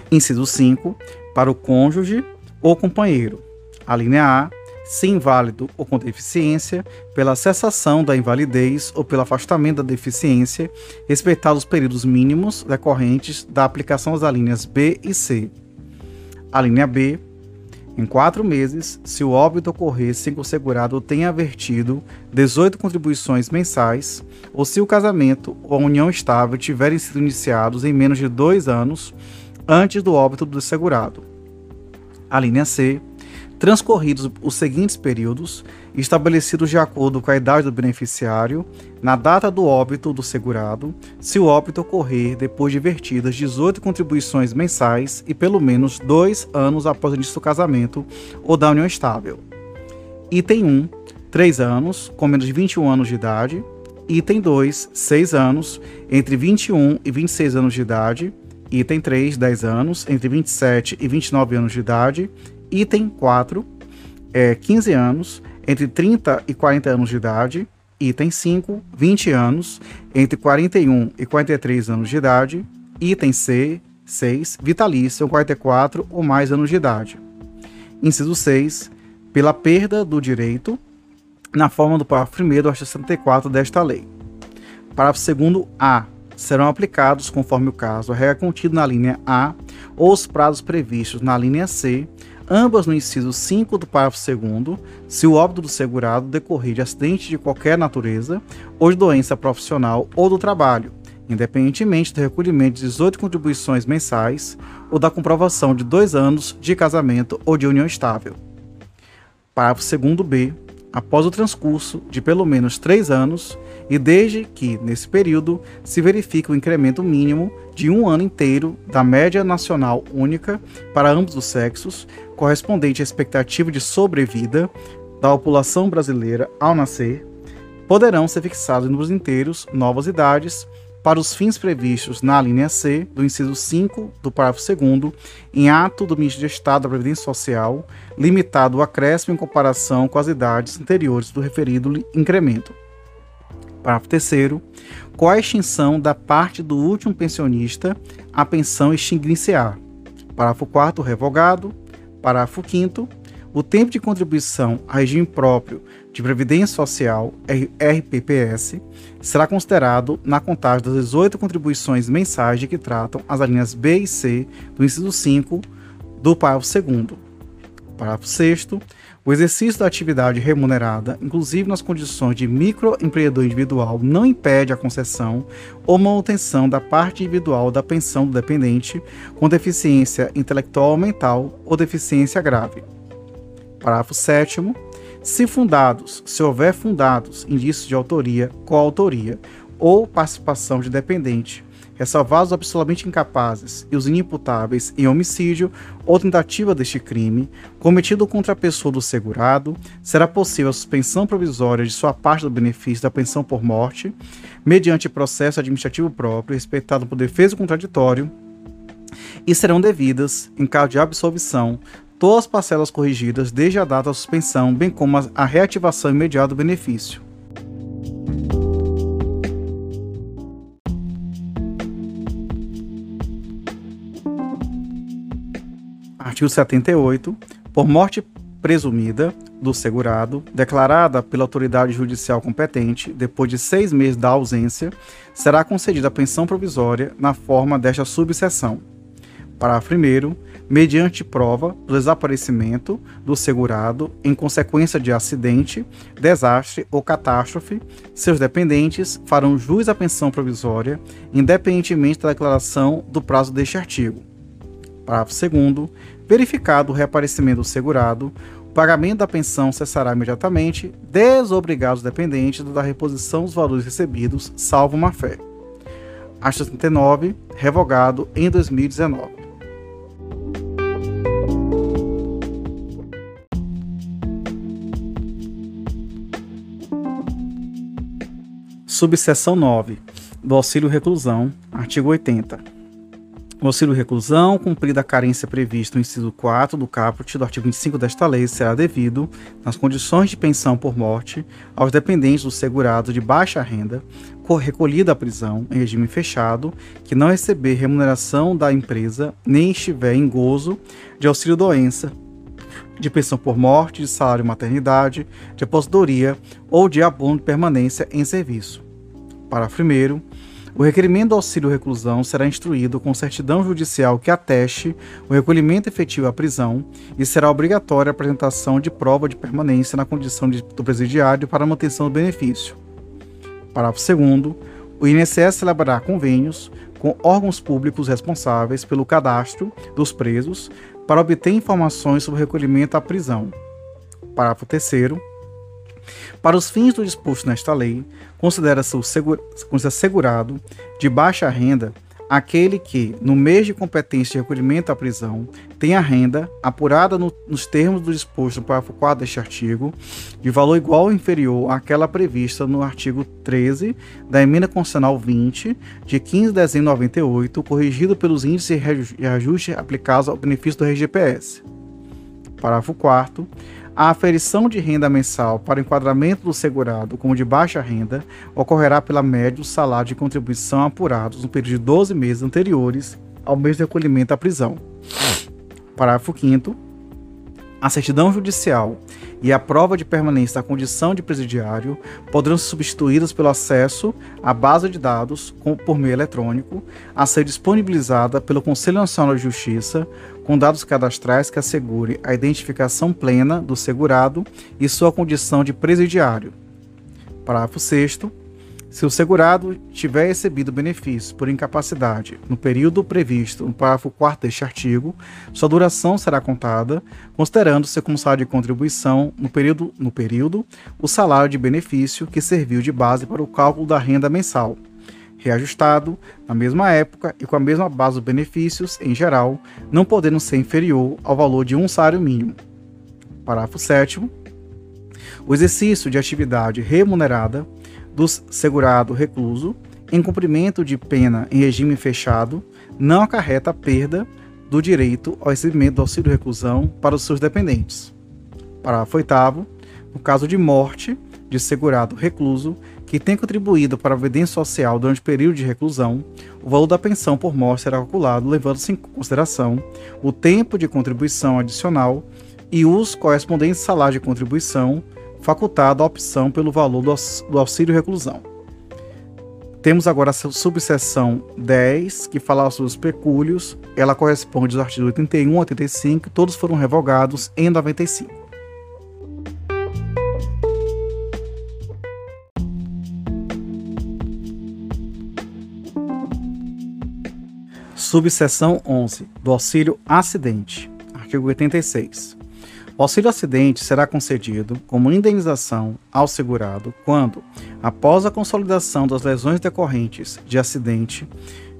Inciso 5. Para o cônjuge ou companheiro. A linha A, se inválido ou com deficiência, pela cessação da invalidez ou pelo afastamento da deficiência, respeitados os períodos mínimos decorrentes da aplicação das linhas B e C. A linha B, em quatro meses, se o óbito ocorrer sem que o segurado tenha avertido 18 contribuições mensais, ou se o casamento ou a união estável tiverem sido iniciados em menos de dois anos antes do óbito do segurado a linha C, transcorridos os seguintes períodos, estabelecidos de acordo com a idade do beneficiário, na data do óbito do segurado, se o óbito ocorrer depois de vertidas 18 contribuições mensais e pelo menos dois anos após o início do casamento ou da união estável. Item 1, 3 anos, com menos de 21 anos de idade. Item 2, 6 anos, entre 21 e 26 anos de idade Item 3, 10 anos, entre 27 e 29 anos de idade. Item 4, é, 15 anos, entre 30 e 40 anos de idade. Item 5, 20 anos, entre 41 e 43 anos de idade. Item C, 6, vitalício, 44 ou mais anos de idade. Inciso 6, pela perda do direito, na forma do parágrafo 1 do artigo 64 desta lei. Parágrafo 2 A serão aplicados, conforme o caso, a regra contida na linha A ou os prazos previstos na linha C, ambas no inciso 5 do parágrafo 2 se o óbito do segurado decorrer de acidente de qualquer natureza ou de doença profissional ou do trabalho, independentemente do recolhimento de 18 contribuições mensais ou da comprovação de dois anos de casamento ou de união estável. Parágrafo 2b. Após o transcurso de pelo menos três anos, e desde que, nesse período, se verifique o incremento mínimo de um ano inteiro da média nacional única para ambos os sexos, correspondente à expectativa de sobrevida da população brasileira ao nascer, poderão ser fixados números inteiros novas idades para os fins previstos na linha C do inciso 5 do parágrafo 2 em ato do Ministro de Estado da Previdência Social, limitado o acréscimo em comparação com as idades anteriores do referido incremento. Parágrafo 3 com a extinção da parte do último pensionista, a pensão extinguir-se-á. Parágrafo 4 revogado. Parágrafo 5 o tempo de contribuição a regime próprio de Previdência Social, RPPS, será considerado na contagem das 18 contribuições mensais de que tratam as linhas B e C do inciso 5 do parágrafo 2 Parágrafo 6 o exercício da atividade remunerada, inclusive nas condições de microempreendedor individual, não impede a concessão ou manutenção da parte individual da pensão do dependente com deficiência intelectual ou mental ou deficiência grave. Parágrafo 7 se fundados, se houver fundados indícios de autoria, coautoria ou participação de dependente, ressalvados absolutamente incapazes e os inimputáveis em homicídio ou tentativa deste crime, cometido contra a pessoa do segurado, será possível a suspensão provisória de sua parte do benefício da pensão por morte, mediante processo administrativo próprio, respeitado por defesa contraditório, e serão devidas, em caso de absolvição, todas as parcelas corrigidas desde a data da suspensão, bem como a reativação imediata do benefício. Artigo 78. Por morte presumida do segurado, declarada pela autoridade judicial competente, depois de seis meses da ausência, será concedida a pensão provisória na forma desta subseção. Parágrafo 1 mediante prova do desaparecimento do segurado em consequência de acidente, desastre ou catástrofe, seus dependentes farão jus à pensão provisória, independentemente da declaração do prazo deste artigo. Parágrafo 2 verificado o reaparecimento do segurado, o pagamento da pensão cessará imediatamente, desobrigado os dependentes da reposição dos valores recebidos, salvo uma fé. Artigo 39, revogado em 2019. Subseção 9 do auxílio reclusão, artigo 80. O auxílio reclusão, cumprida a carência prevista no inciso 4 do caput do artigo 25 desta lei, será devido, nas condições de pensão por morte, aos dependentes do segurado de baixa renda, recolhido à prisão em regime fechado, que não receber remuneração da empresa, nem estiver em gozo de auxílio doença, de pensão por morte, de salário maternidade, de aposentadoria ou de abono de permanência em serviço. Parágrafo 1. O requerimento do auxílio reclusão será instruído com certidão judicial que ateste o recolhimento efetivo à prisão e será obrigatória a apresentação de prova de permanência na condição de, do presidiário para manutenção do benefício. Parágrafo 2. O INSS celebrará convênios com órgãos públicos responsáveis pelo cadastro dos presos para obter informações sobre o recolhimento à prisão. Parágrafo 3. Para os fins do disposto nesta lei, considera-se segurado de baixa renda aquele que, no mês de competência de recolhimento à prisão, tenha renda apurada no, nos termos do disposto no parágrafo 4 deste artigo, de valor igual ou inferior àquela prevista no artigo 13 da Emenda Constitucional 20, de 15 de dezembro de 98, corrigido pelos índices de ajuste aplicados ao benefício do RGPS. Parágrafo 4 a aferição de renda mensal para o enquadramento do segurado como de baixa renda ocorrerá pela média do salário de contribuição apurados no período de 12 meses anteriores ao mês de recolhimento à prisão. Parágrafo 5 a certidão judicial e a prova de permanência da condição de presidiário poderão ser substituídas pelo acesso à base de dados por meio eletrônico, a ser disponibilizada pelo Conselho Nacional de Justiça, com dados cadastrais que assegure a identificação plena do segurado e sua condição de presidiário. Parágrafo 6 Se o segurado tiver recebido benefício por incapacidade no período previsto no parágrafo 4 deste artigo, sua duração será contada, considerando-se como salário de contribuição no período, no período o salário de benefício que serviu de base para o cálculo da renda mensal, reajustado na mesma época e com a mesma base dos benefícios, em geral, não podendo ser inferior ao valor de um salário mínimo. Parágrafo 7. O exercício de atividade remunerada do segurado recluso em cumprimento de pena em regime fechado não acarreta perda do direito ao recebimento do auxílio reclusão para os seus dependentes. Parágrafo 8 no caso de morte de segurado recluso que tem contribuído para a previdência social durante o período de reclusão, o valor da pensão por morte será calculado levando-se em consideração o tempo de contribuição adicional e os correspondentes salários de contribuição facultado a opção pelo valor do auxílio reclusão. Temos agora a subseção 10, que fala sobre os pecúlios. Ela corresponde aos artigos 81 e 85, todos foram revogados em 95. Subseção 11, do auxílio acidente. Artigo 86. O auxílio acidente será concedido como indenização ao segurado quando, após a consolidação das lesões decorrentes de acidente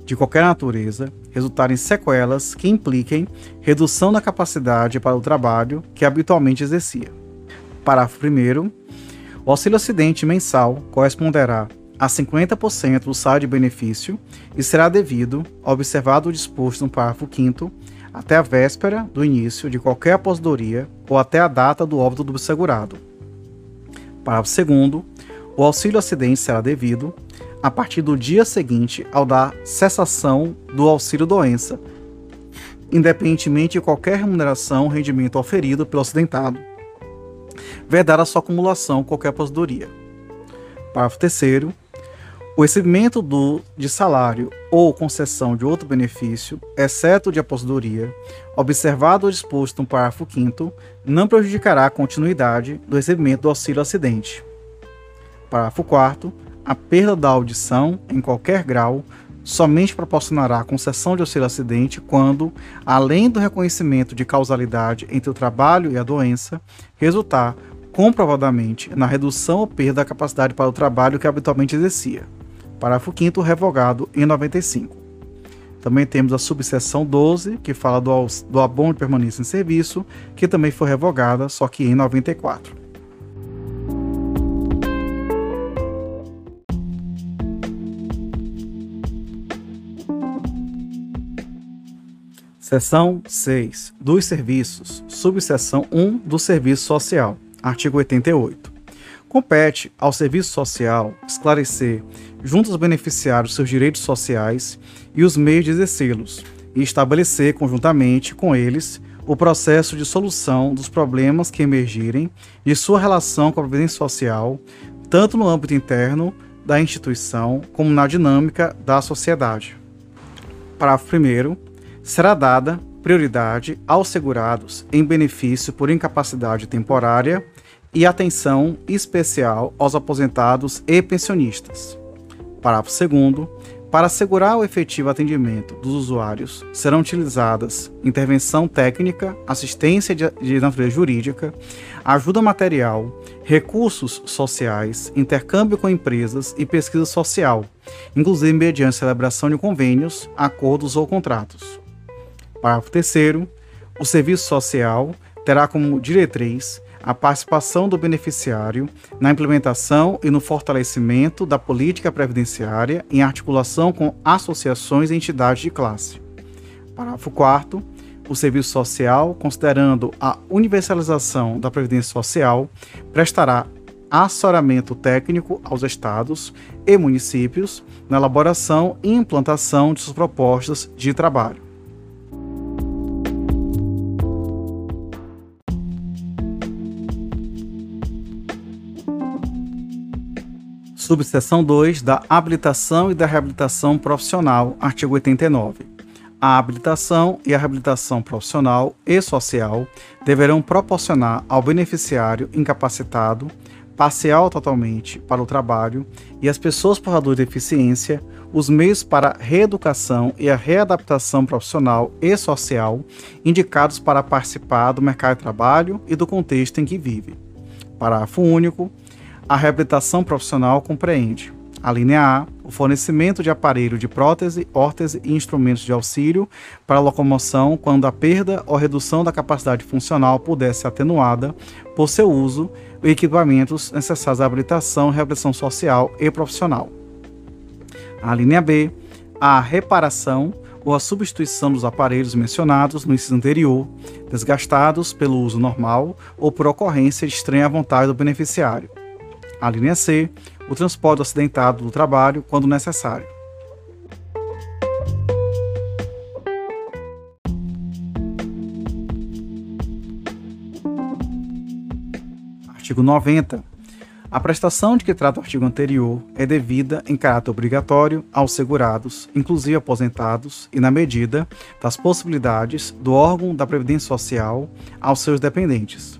de qualquer natureza, resultarem sequelas que impliquem redução da capacidade para o trabalho que habitualmente exercia. Parágrafo 1. O auxílio acidente mensal corresponderá a 50% do salário de benefício e será devido, observado o disposto no parágrafo 5 até a véspera do início de qualquer aposentadoria ou até a data do óbito do segurado. Parágrafo 2 o auxílio acidente será devido a partir do dia seguinte ao da cessação do auxílio doença, independentemente de qualquer remuneração ou rendimento oferido pelo acidentado, vedada sua acumulação qualquer aposentadoria. Parágrafo 3 o recebimento do, de salário ou concessão de outro benefício, exceto de aposentadoria, observado ou disposto no parágrafo 5 não prejudicará a continuidade do recebimento do auxílio acidente. Parágrafo 4 a perda da audição, em qualquer grau, somente proporcionará a concessão de auxílio acidente quando, além do reconhecimento de causalidade entre o trabalho e a doença, resultar comprovadamente na redução ou perda da capacidade para o trabalho que habitualmente exercia. Parágrafo 5 revogado em 95. Também temos a subseção 12, que fala do, do abono de permanência em serviço, que também foi revogada, só que em 94. Seção 6. Dos serviços. Subseção 1 do serviço social. Artigo 88. Compete ao serviço social esclarecer, junto aos beneficiários, seus direitos sociais e os meios de exercê-los, e estabelecer conjuntamente com eles o processo de solução dos problemas que emergirem de sua relação com a previdência social, tanto no âmbito interno da instituição como na dinâmica da sociedade. Parágrafo 1. Será dada prioridade aos segurados em benefício por incapacidade temporária e atenção especial aos aposentados e pensionistas. Parágrafo 2. Para assegurar o efetivo atendimento dos usuários, serão utilizadas intervenção técnica, assistência de natureza jurídica, ajuda material, recursos sociais, intercâmbio com empresas e pesquisa social, inclusive mediante celebração de convênios, acordos ou contratos. Parágrafo 3. O serviço social terá como diretriz a participação do beneficiário na implementação e no fortalecimento da política previdenciária em articulação com associações e entidades de classe. Parágrafo 4 o serviço social, considerando a universalização da previdência social, prestará assessoramento técnico aos estados e municípios na elaboração e implantação de suas propostas de trabalho. Subseção 2 da habilitação e da reabilitação profissional, artigo 89. A habilitação e a reabilitação profissional e social deverão proporcionar ao beneficiário incapacitado, parcial ou totalmente, para o trabalho e as pessoas portadoras de deficiência os meios para a reeducação e a readaptação profissional e social indicados para participar do mercado de trabalho e do contexto em que vive. Parágrafo único. A reabilitação profissional compreende a linha A, o fornecimento de aparelho de prótese, órtese e instrumentos de auxílio para locomoção quando a perda ou redução da capacidade funcional puder ser atenuada por seu uso e equipamentos necessários à habilitação reabilitação social e profissional. A linha B, a reparação ou a substituição dos aparelhos mencionados no inciso anterior, desgastados pelo uso normal ou por ocorrência de estranha vontade do beneficiário. A linha C, o transporte acidentado do trabalho quando necessário. Artigo 90. A prestação de que trata o artigo anterior é devida em caráter obrigatório aos segurados, inclusive aposentados, e na medida das possibilidades do órgão da Previdência Social aos seus dependentes.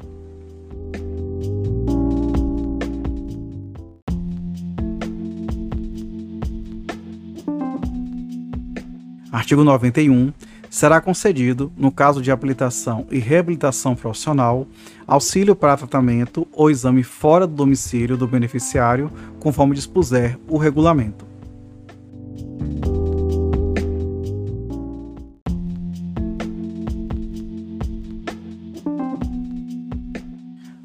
Artigo 91 será concedido, no caso de habilitação e reabilitação profissional, auxílio para tratamento ou exame fora do domicílio do beneficiário, conforme dispuser o regulamento.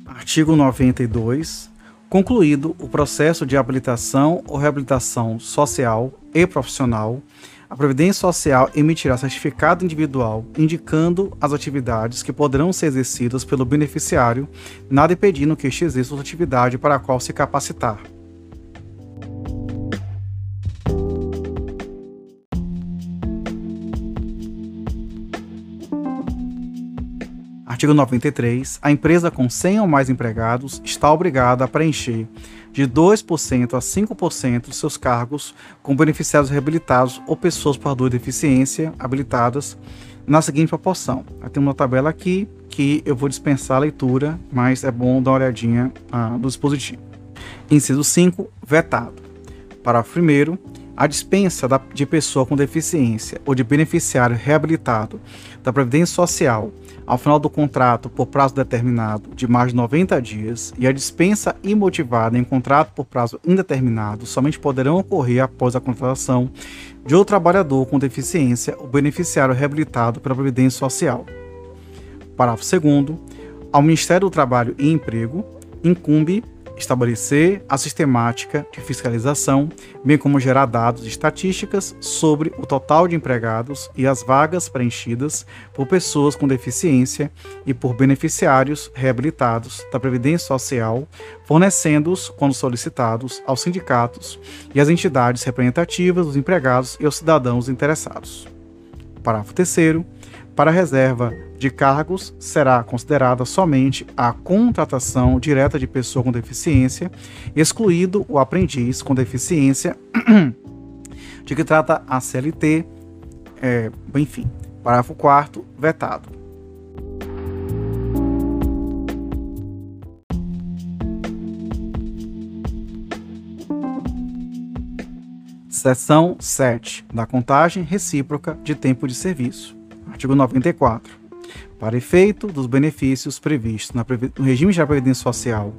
Artigo 92. Concluído o processo de habilitação ou reabilitação social e profissional, a Previdência Social emitirá certificado individual indicando as atividades que poderão ser exercidas pelo beneficiário, nada impedindo que este exerça a atividade para a qual se capacitar. Artigo 93. A empresa com 100 ou mais empregados está obrigada a preencher de 2% a 5% dos seus cargos com beneficiários reabilitados ou pessoas por de deficiência habilitadas na seguinte proporção. Tem uma tabela aqui que eu vou dispensar a leitura, mas é bom dar uma olhadinha ah, no dispositivo. Inciso 5, vetado. Parágrafo 1 a dispensa de pessoa com deficiência ou de beneficiário reabilitado da Previdência Social ao final do contrato por prazo determinado de mais de 90 dias e a dispensa imotivada em contrato por prazo indeterminado somente poderão ocorrer após a contratação de outro trabalhador com deficiência ou beneficiário reabilitado pela Previdência Social. Parágrafo 2 ao Ministério do Trabalho e Emprego incumbe estabelecer a sistemática de fiscalização, bem como gerar dados e estatísticas sobre o total de empregados e as vagas preenchidas por pessoas com deficiência e por beneficiários reabilitados da Previdência Social, fornecendo-os, quando solicitados, aos sindicatos e às entidades representativas dos empregados e aos cidadãos interessados. Parágrafo 3 para a reserva de cargos será considerada somente a contratação direta de pessoa com deficiência, excluído o aprendiz com deficiência, de que trata a CLT, é, enfim. Parágrafo 4 vetado. Seção 7 da contagem recíproca de tempo de serviço. Artigo 94. Para efeito dos benefícios previstos no regime de previdência social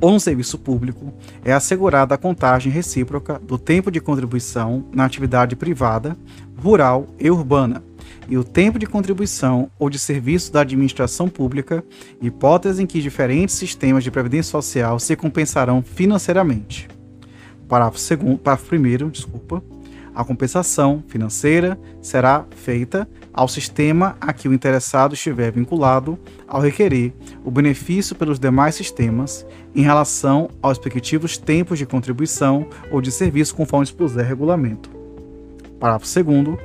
ou no serviço público, é assegurada a contagem recíproca do tempo de contribuição na atividade privada, rural e urbana, e o tempo de contribuição ou de serviço da administração pública, hipótese em que diferentes sistemas de previdência social se compensarão financeiramente. Parágrafo, segundo, parágrafo 1, desculpa. A compensação financeira será feita ao sistema a que o interessado estiver vinculado ao requerer o benefício pelos demais sistemas em relação aos respectivos tempos de contribuição ou de serviço conforme expuser regulamento. Parágrafo 2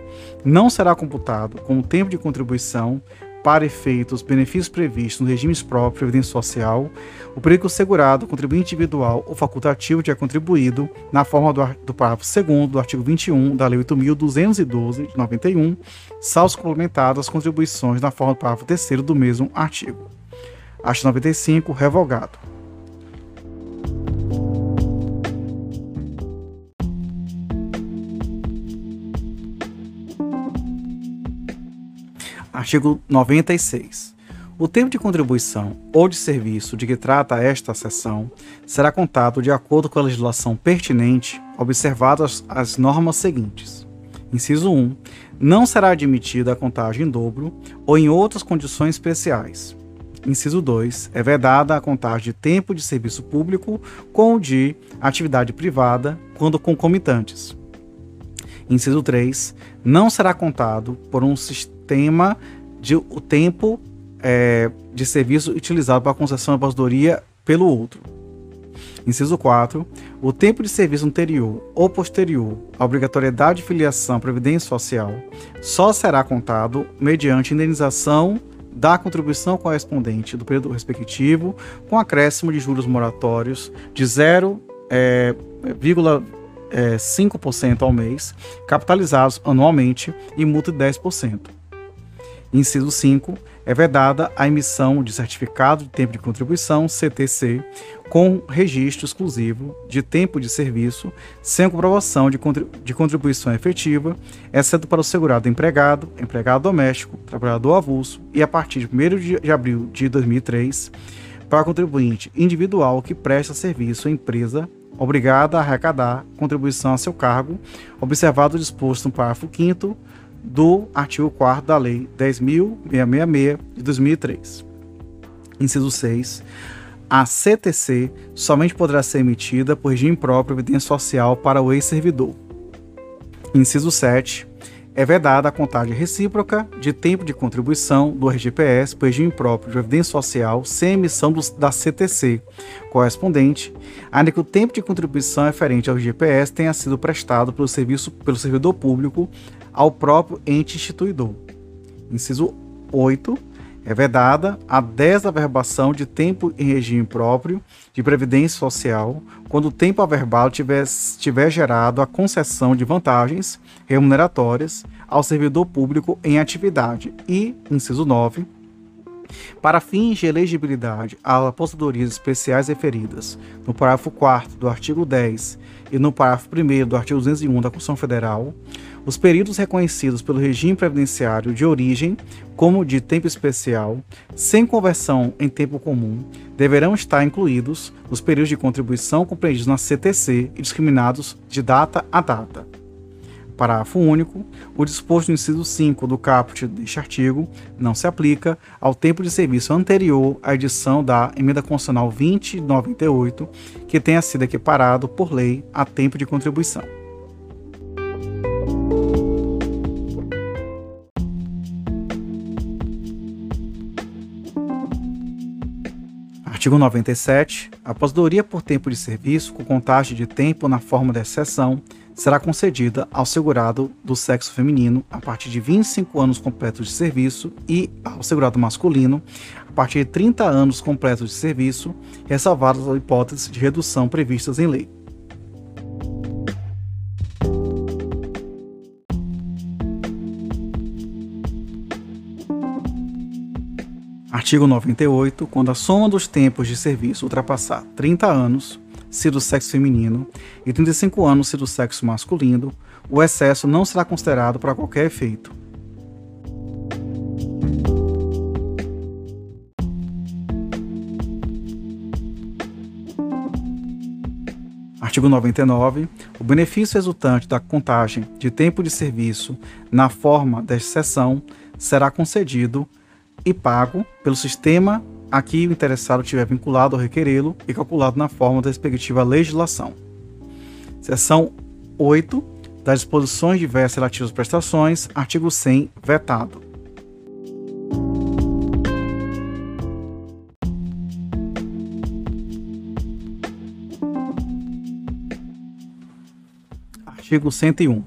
não será computado como tempo de contribuição para efeitos benefícios previstos no regime próprio de previdência social, o período segurado, contribuinte individual ou facultativo tiver contribuído na forma do, do parágrafo 2 do artigo 21 da Lei 8.212 de 91, salvo complementado as contribuições na forma do parágrafo 3 do mesmo artigo. Artigo 95, revogado. Artigo 96. O tempo de contribuição ou de serviço de que trata esta seção será contado de acordo com a legislação pertinente, observadas as normas seguintes: Inciso 1. Não será admitida a contagem em dobro ou em outras condições especiais. Inciso 2. É vedada a contagem de tempo de serviço público com o de atividade privada quando concomitantes. Inciso 3. Não será contado por um sistema de o tempo é, de serviço utilizado para concessão da aposentadoria pelo outro. Inciso 4. O tempo de serviço anterior ou posterior à obrigatoriedade de filiação à Previdência Social só será contado mediante indenização da contribuição correspondente do período respectivo, com acréscimo de juros moratórios de 0,5% é, é, ao mês, capitalizados anualmente, e multa de 10%. Inciso 5. É vedada a emissão de certificado de tempo de contribuição, CTC, com registro exclusivo de tempo de serviço, sem comprovação de, contribuição efetiva, exceto para o segurado empregado, empregado doméstico, trabalhador avulso e, a partir de 1 de abril de 2003, para contribuinte individual que presta serviço à empresa obrigada a arrecadar contribuição a seu cargo, observado o disposto no parágrafo 5 do artigo 4 da Lei 10.666 de 2003. Inciso 6. A CTC somente poderá ser emitida por regime próprio de previdência social para o ex-servidor. Inciso 7. É vedada a contagem recíproca de tempo de contribuição do RGPS por regime próprio de previdência social sem emissão do, da CTC correspondente, ainda que o tempo de contribuição referente ao RGPS tenha sido prestado pelo, serviço, pelo servidor público ao próprio ente instituidor. Inciso 8. É vedada a desaverbação de tempo em regime próprio de previdência social quando o tempo averbado tiver, tiver gerado a concessão de vantagens remuneratórias ao servidor público em atividade. E, inciso 9, para fins de elegibilidade às aposentadorias especiais referidas no parágrafo 4 do artigo 10 e no parágrafo 1 do artigo 201 da Constituição Federal, os períodos reconhecidos pelo regime previdenciário de origem como de tempo especial, sem conversão em tempo comum, deverão estar incluídos nos períodos de contribuição compreendidos na CTC e discriminados de data a data. Parágrafo único. O disposto no inciso 5 do caput deste artigo não se aplica ao tempo de serviço anterior à edição da Emenda Constitucional 2098, que tenha sido equiparado por lei a tempo de contribuição. Artigo 97. A aposentadoria por tempo de serviço com contagem de tempo na forma de exceção será concedida ao segurado do sexo feminino a partir de 25 anos completos de serviço e ao segurado masculino a partir de 30 anos completos de serviço, ressalvadas as hipóteses de redução previstas em lei. Artigo 98. Quando a soma dos tempos de serviço ultrapassar 30 anos, se do sexo feminino, e 35 anos se do sexo masculino, o excesso não será considerado para qualquer efeito. Artigo 99. O benefício resultante da contagem de tempo de serviço na forma desta seção será concedido e pago pelo sistema a que o interessado tiver vinculado ao requerê-lo e calculado na forma da respectiva legislação. Seção 8 das disposições diversas relativas às prestações, artigo 100, vetado. Artigo 101.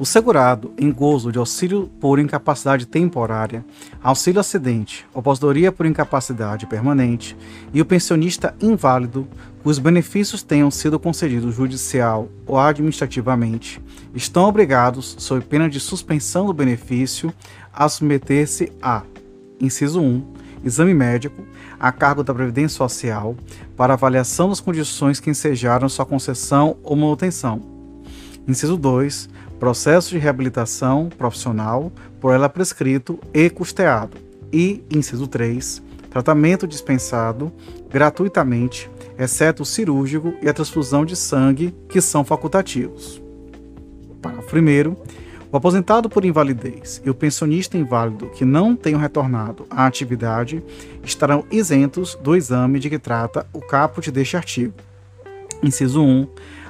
O segurado, em gozo de auxílio por incapacidade temporária, auxílio acidente, aposentadoria por incapacidade permanente e o pensionista inválido, cujos benefícios tenham sido concedidos judicial ou administrativamente, estão obrigados, sob pena de suspensão do benefício, a submeter-se a: inciso 1, exame médico a cargo da Previdência Social para avaliação das condições que ensejaram sua concessão ou manutenção. Inciso 2 processo de reabilitação profissional por ela prescrito e custeado. E, inciso 3, tratamento dispensado gratuitamente, exceto o cirúrgico e a transfusão de sangue, que são facultativos. Parágrafo 1. O aposentado por invalidez e o pensionista inválido que não tenham retornado à atividade estarão isentos do exame de que trata o caput deste artigo. Inciso 1.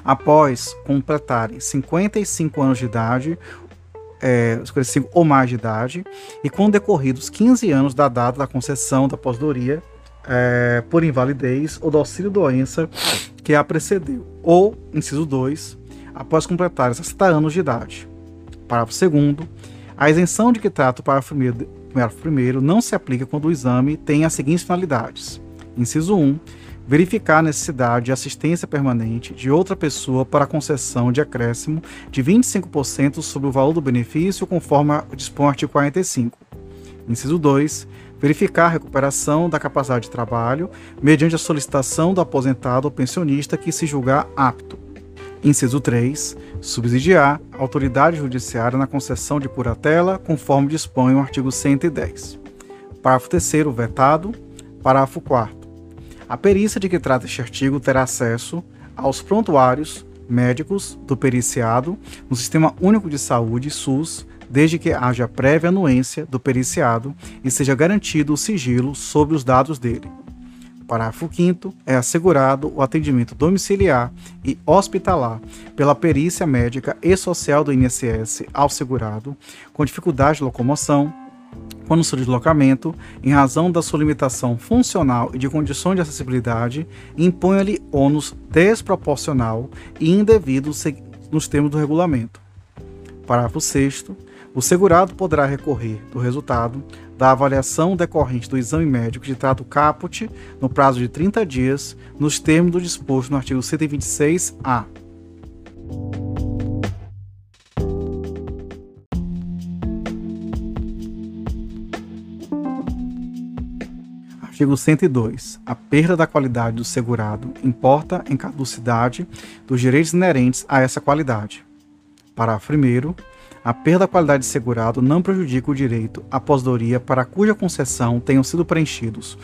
Após completarem 55 anos de idade, é, 55 ou mais de idade, e com decorridos 15 anos da data da concessão da aposentadoria é, por invalidez ou do auxílio-doença que a precedeu, ou, inciso 2, após completar 60 anos de idade. Parágrafo 2 a isenção de que trata o parágrafo 1 não se aplica quando o exame tem as seguintes finalidades. Inciso 1, verificar a necessidade de assistência permanente de outra pessoa para concessão de acréscimo de 25% sobre o valor do benefício, conforme dispõe o artigo 45. Inciso 2. Verificar a recuperação da capacidade de trabalho mediante a solicitação do aposentado ou pensionista que se julgar apto. Inciso 3. Subsidiar a autoridade judiciária na concessão de curatela, conforme dispõe o artigo 110. Parágrafo 3. Vetado. Parágrafo 4. A perícia de que trata este artigo terá acesso aos prontuários médicos do periciado no Sistema Único de Saúde, SUS, desde que haja prévia anuência do periciado e seja garantido o sigilo sobre os dados dele. Parágrafo 5 é assegurado o atendimento domiciliar e hospitalar pela perícia médica e social do INSS ao segurado com dificuldade de locomoção, quando seu deslocamento, em razão da sua limitação funcional e de condições de acessibilidade, impõe-lhe ônus desproporcional e indevido nos termos do regulamento. Parágrafo 6 o segurado poderá recorrer do resultado da avaliação decorrente do exame médico de trato caput no prazo de 30 dias, nos termos do disposto no artigo 126-A. Artigo 102. A perda da qualidade do segurado importa em caducidade dos direitos inerentes a essa qualidade. Parágrafo 1. A perda da qualidade de segurado não prejudica o direito à pós-doria para cuja concessão tenham sido preenchidos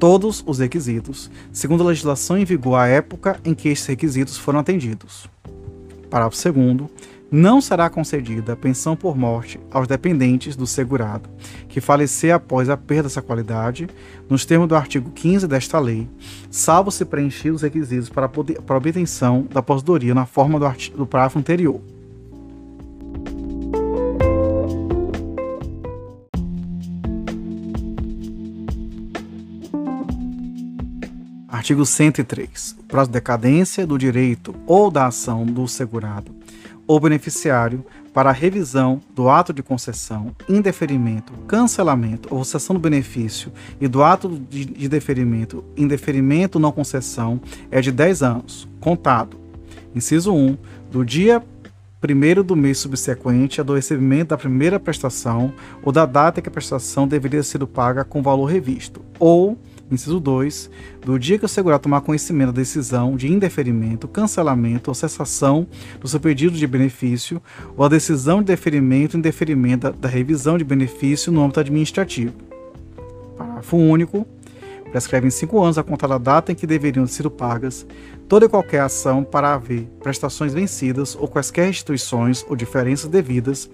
todos os requisitos, segundo a legislação em vigor à época em que estes requisitos foram atendidos. Parágrafo 2 não será concedida pensão por morte aos dependentes do segurado que falecer após a perda dessa qualidade, nos termos do artigo 15 desta lei, salvo se preenchidos os requisitos para, para obtenção da aposentadoria na forma do, artigo, do parágrafo anterior. Artigo 103. O prazo de decadência do direito ou da ação do segurado ou beneficiário para a revisão do ato de concessão, indeferimento, cancelamento ou cessão do benefício e do ato de, de deferimento, indeferimento não concessão é de 10 anos, contado. Inciso 1. Do dia primeiro do mês subsequente ao recebimento da primeira prestação ou da data que a prestação deveria ser paga com valor revisto, ou Inciso 2. Do dia que o segurado tomar conhecimento da decisão de indeferimento, cancelamento ou cessação do seu pedido de benefício ou a decisão de deferimento e indeferimento da, da revisão de benefício no âmbito administrativo. Parágrafo único. Prescreve em cinco anos a contar da data em que deveriam ser pagas toda e qualquer ação para haver prestações vencidas ou quaisquer restituições ou diferenças devidas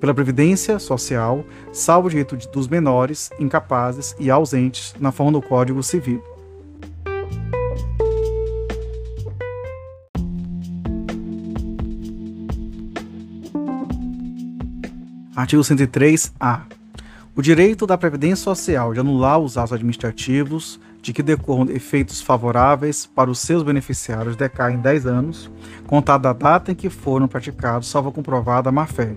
pela Previdência Social, salvo o direito dos menores, incapazes e ausentes na forma do Código Civil. Artigo 103-A. O direito da Previdência Social de anular os atos administrativos de que decorram efeitos favoráveis para os seus beneficiários decai em 10 anos, contado da data em que foram praticados, salvo comprovada a má-fé.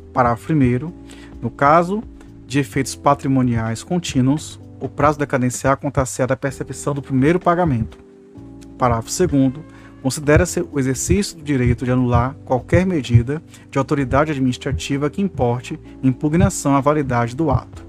Parágrafo 1. No caso de efeitos patrimoniais contínuos, o prazo decadencial acontece da percepção do primeiro pagamento. Parágrafo 2. Considera-se o exercício do direito de anular qualquer medida de autoridade administrativa que importe impugnação à validade do ato.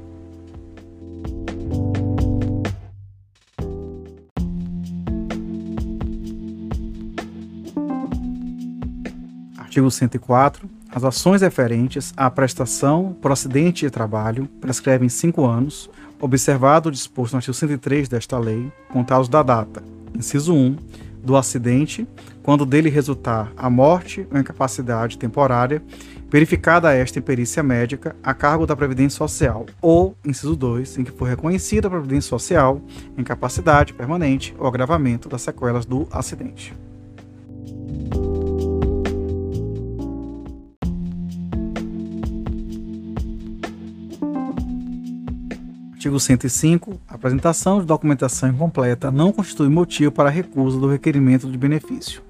Artigo 104 As ações referentes à prestação por acidente de trabalho prescrevem cinco anos, observado o disposto no artigo 103 desta lei, contados da data, inciso 1, do acidente, quando dele resultar a morte ou incapacidade temporária, verificada esta perícia médica a cargo da Previdência Social, ou, inciso 2, em que for reconhecida a Previdência Social, incapacidade permanente ou agravamento das sequelas do acidente. Artigo 105. A apresentação de documentação incompleta não constitui motivo para recusa do requerimento de benefício.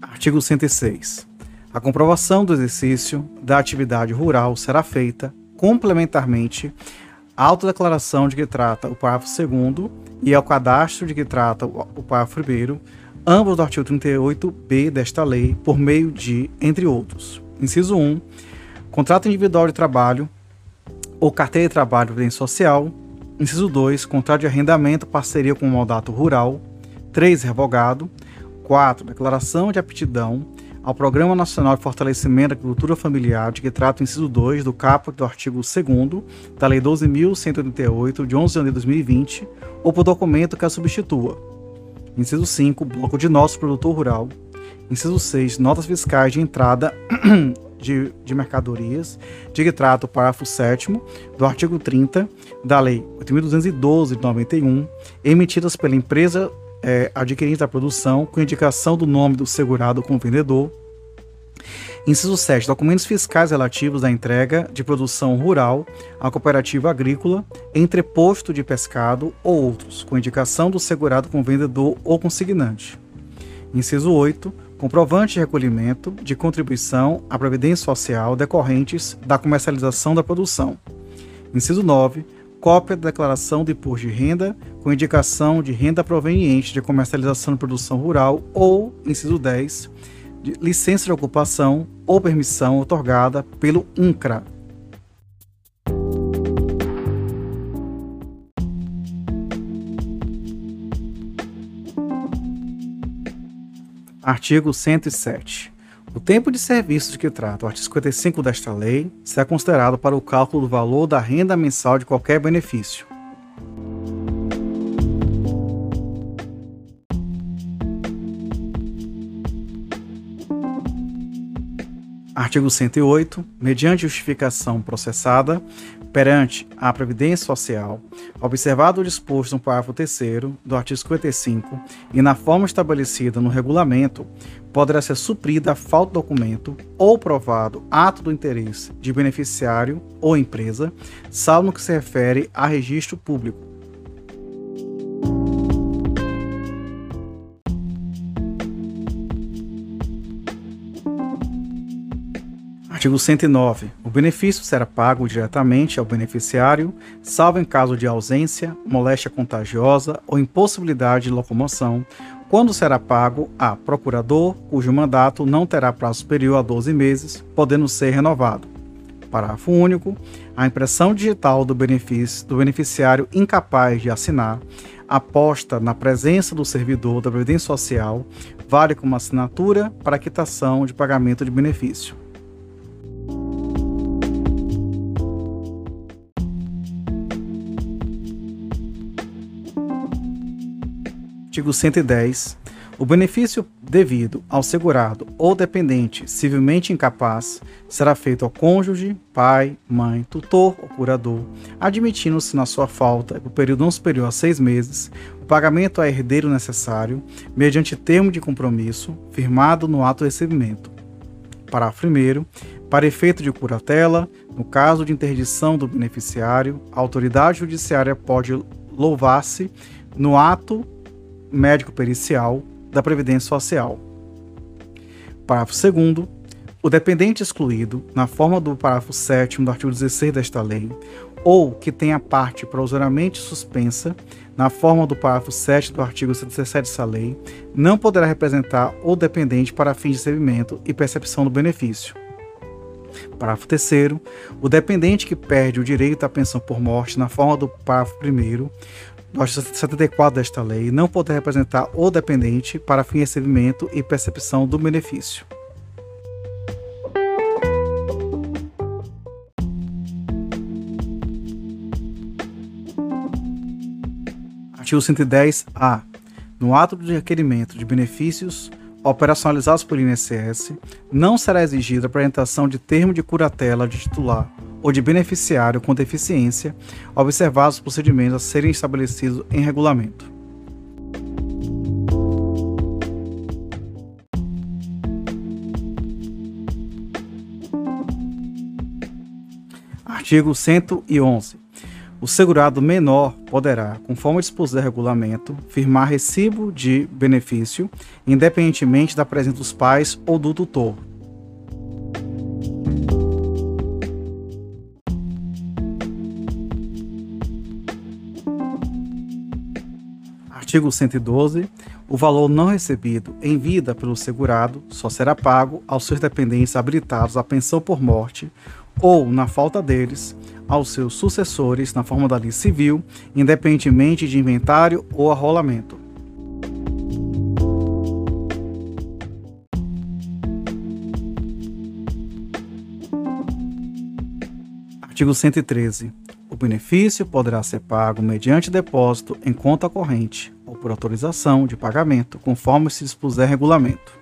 Artigo 106. A comprovação do exercício da atividade rural será feita complementarmente à autodeclaração de que trata o parágrafo 2 e ao cadastro de que trata o parágrafo 1 ambos do artigo 38b desta lei, por meio de, entre outros, inciso 1, contrato individual de trabalho ou carteira de trabalho de social, inciso 2, contrato de arrendamento, parceria com o mandato rural, 3, revogado, 4, declaração de aptidão ao Programa Nacional de Fortalecimento da Agricultura Familiar, de que trata o inciso 2 do caput do artigo 2 da Lei 12.188, de 11 de de 2020, ou por documento que a substitua, Inciso 5, bloco de nosso produtor rural. Inciso 6, notas fiscais de entrada de, de mercadorias, de que trata o parágrafo 7 do artigo 30 da Lei 8.212 de 91, emitidas pela empresa é, adquirente da produção, com indicação do nome do segurado como vendedor, Inciso 7. Documentos fiscais relativos à entrega de produção rural à cooperativa agrícola, entreposto de pescado ou outros, com indicação do segurado com vendedor ou consignante. Inciso 8. Comprovante de recolhimento de contribuição à Previdência Social decorrentes da comercialização da produção. Inciso 9. Cópia da declaração de imposto de renda com indicação de renda proveniente de comercialização de produção rural ou, inciso 10, de licença de ocupação ou permissão otorgada pelo INCRA. Artigo 107. O tempo de serviço de que trata o artigo 55 desta lei será considerado para o cálculo do valor da renda mensal de qualquer benefício. Artigo 108. Mediante justificação processada perante a Previdência Social, observado o disposto no parágrafo 3 do artigo 55 e na forma estabelecida no regulamento, poderá ser suprida a falta de documento ou provado ato do interesse de beneficiário ou empresa, salvo no que se refere a registro público Artigo 109. O benefício será pago diretamente ao beneficiário, salvo em caso de ausência, moléstia contagiosa ou impossibilidade de locomoção, quando será pago a procurador cujo mandato não terá prazo superior a 12 meses, podendo ser renovado. Parágrafo único. A impressão digital do, do beneficiário incapaz de assinar, aposta na presença do servidor da Previdência Social, vale como assinatura para quitação de pagamento de benefício. Artigo 110. O benefício devido ao segurado ou dependente civilmente incapaz será feito ao cônjuge, pai, mãe, tutor ou curador, admitindo-se na sua falta, por período não superior a seis meses, o pagamento a herdeiro necessário, mediante termo de compromisso, firmado no ato de recebimento. Parágrafo 1. Para efeito de curatela, no caso de interdição do beneficiário, a autoridade judiciária pode louvar-se no ato médico pericial da Previdência Social. Parágrafo 2 o dependente excluído, na forma do parágrafo 7 do artigo 16 desta lei, ou que tenha parte provisoriamente suspensa, na forma do parágrafo 7 do artigo 117 dessa lei, não poderá representar o dependente para fins de recebimento e percepção do benefício. Parágrafo 3 o dependente que perde o direito à pensão por morte na forma do parágrafo 1 do artigo 74 desta lei, não poder representar o dependente para fim de recebimento e percepção do benefício. Artigo 110-A. No ato de requerimento de benefícios operacionalizados por INSS, não será exigida a apresentação de termo de curatela de titular ou de beneficiário com deficiência, observados os procedimentos a serem estabelecidos em regulamento. Artigo 111. O segurado menor poderá, conforme dispuser regulamento, firmar recibo de benefício, independentemente da presença dos pais ou do tutor. Artigo 112. O valor não recebido em vida pelo segurado só será pago aos seus dependentes habilitados à pensão por morte ou, na falta deles, aos seus sucessores na forma da lei civil, independentemente de inventário ou arrolamento. Artigo 113. O benefício poderá ser pago mediante depósito em conta corrente ou por autorização de pagamento, conforme se dispuser regulamento.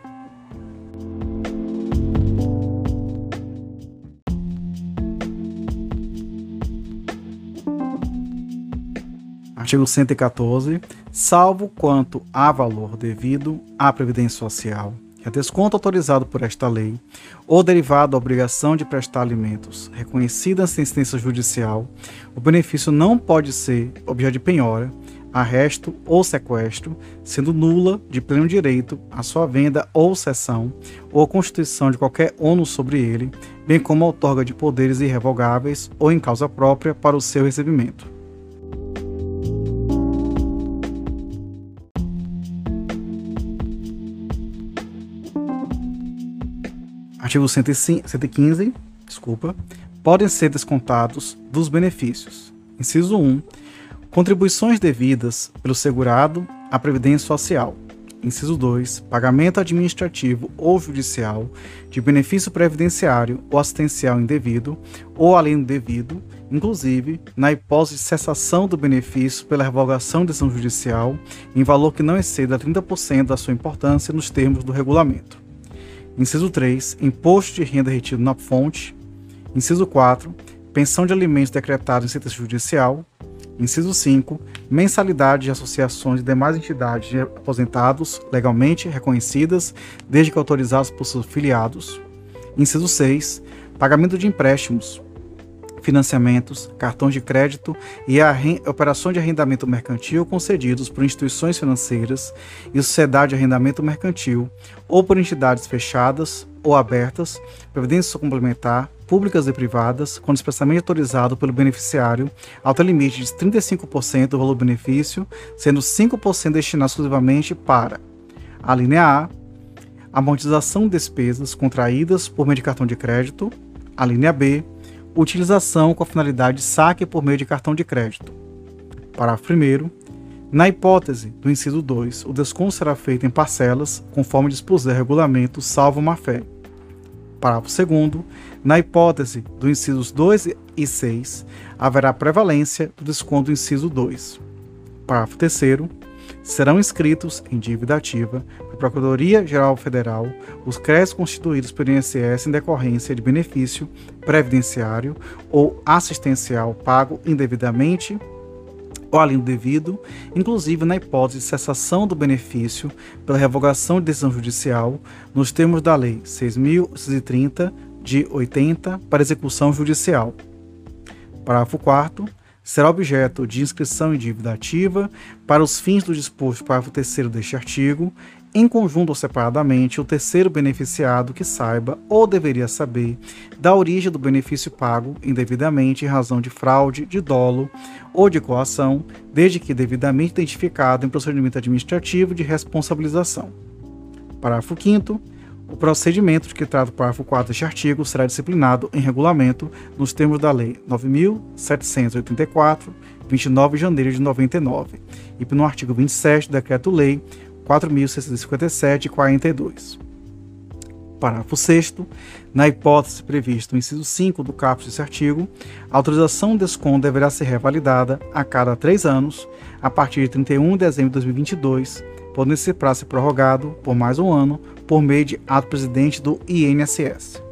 Artigo 114. Salvo quanto há valor devido à Previdência Social, que é desconto autorizado por esta lei, ou derivado da obrigação de prestar alimentos reconhecida em sentença judicial, o benefício não pode ser objeto de penhora, arresto ou sequestro, sendo nula de pleno direito a sua venda ou cessão, ou constituição de qualquer ônus sobre ele, bem como a outorga de poderes irrevogáveis ou em causa própria para o seu recebimento. Artigo 115, desculpa, podem ser descontados dos benefícios. Inciso 1. Contribuições devidas pelo segurado à Previdência Social. Inciso 2. Pagamento administrativo ou judicial de benefício previdenciário ou assistencial indevido ou além do devido, inclusive na hipótese de cessação do benefício pela revogação de decisão judicial em valor que não exceda 30% da sua importância nos termos do regulamento. Inciso 3. Imposto de renda retido na fonte. Inciso 4. Pensão de alimentos decretado em sentença judicial. Inciso 5. Mensalidade de associações e demais entidades de aposentados legalmente reconhecidas, desde que autorizados por seus filiados. Inciso 6. Pagamento de empréstimos, financiamentos, cartões de crédito e operações de arrendamento mercantil concedidos por instituições financeiras e sociedade de arrendamento mercantil ou por entidades fechadas ou abertas, previdência complementar, públicas e privadas, quando expressamente autorizado pelo beneficiário, até limite de 35% do valor do benefício, sendo 5% destinado exclusivamente para a linha A, amortização de despesas contraídas por meio de cartão de crédito, a linha B, utilização com a finalidade de saque por meio de cartão de crédito. Parágrafo 1. Na hipótese do inciso 2, o desconto será feito em parcelas, conforme dispuser regulamento, salvo má-fé. Parágrafo 2. Na hipótese dos incisos 2 e 6, haverá prevalência do desconto do inciso 2. Parágrafo 3 serão inscritos em dívida ativa para a Procuradoria-Geral Federal os créditos constituídos pelo INSS em decorrência de benefício previdenciário ou assistencial pago indevidamente ou além do devido, inclusive na hipótese de cessação do benefício pela revogação de decisão judicial, nos termos da Lei 6.630 de 80 para execução judicial. Parágrafo 4 será objeto de inscrição em dívida ativa para os fins do disposto parágrafo 3 deste artigo, em conjunto ou separadamente, o terceiro beneficiado que saiba ou deveria saber da origem do benefício pago indevidamente em razão de fraude, de dolo ou de coação, desde que devidamente identificado em procedimento administrativo de responsabilização. Parágrafo 5 o procedimento de que trata o parágrafo 4 deste artigo será disciplinado em regulamento nos termos da Lei 9.784, 29 de janeiro de 99, e no artigo 27 do Decreto-Lei 4.657 42. Parágrafo 6 Na hipótese prevista no inciso 5 do caput desse artigo, a autorização de desconto deverá ser revalidada a cada três anos, a partir de 31 de dezembro de 2022, podendo esse prazo ser prorrogado por mais um ano por meio de ato presidente do INSS.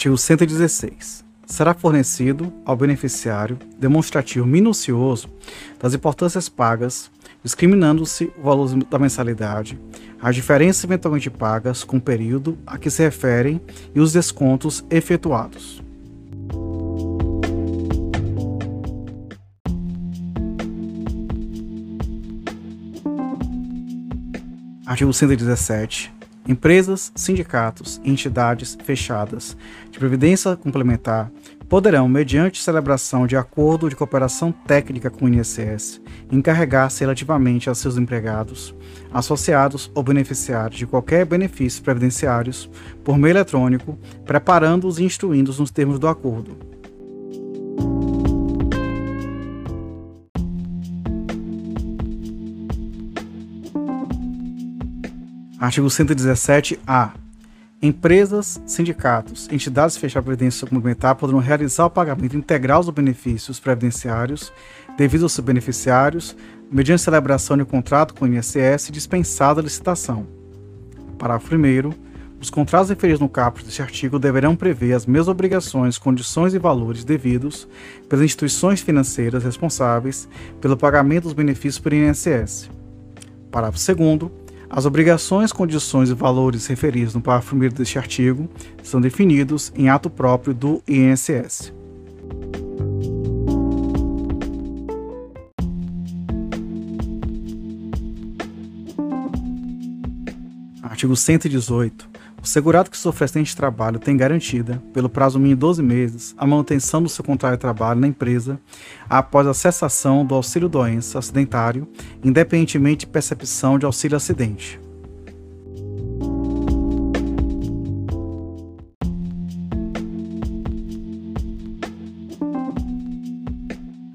Artigo 116. Será fornecido ao beneficiário demonstrativo minucioso das importâncias pagas, discriminando-se o valor da mensalidade, as diferenças eventualmente pagas com o período a que se referem e os descontos efetuados. Artigo 117. Empresas, sindicatos e entidades fechadas de previdência complementar poderão, mediante celebração de acordo de cooperação técnica com o INSS, encarregar-se relativamente a seus empregados, associados ou beneficiários de qualquer benefício previdenciários por meio eletrônico, preparando-os e instruindo-os nos termos do acordo Artigo 117-A. Empresas, sindicatos, entidades fechadas de previdência complementar poderão realizar o pagamento integral dos benefícios previdenciários devido aos seus beneficiários, mediante celebração de contrato com o INSS dispensada a licitação. Parágrafo 1. Os contratos referidos no caput deste artigo deverão prever as mesmas obrigações, condições e valores devidos pelas instituições financeiras responsáveis pelo pagamento dos benefícios por INSS. Parágrafo 2. As obrigações, condições e valores referidos no parágrafo 1 deste artigo são definidos em ato próprio do INSS. Artigo 118. O segurado que sofre acidente de trabalho tem garantida, pelo prazo mínimo de 12 meses, a manutenção do seu contrato de trabalho na empresa após a cessação do auxílio-doença acidentário, independentemente de percepção de auxílio-acidente.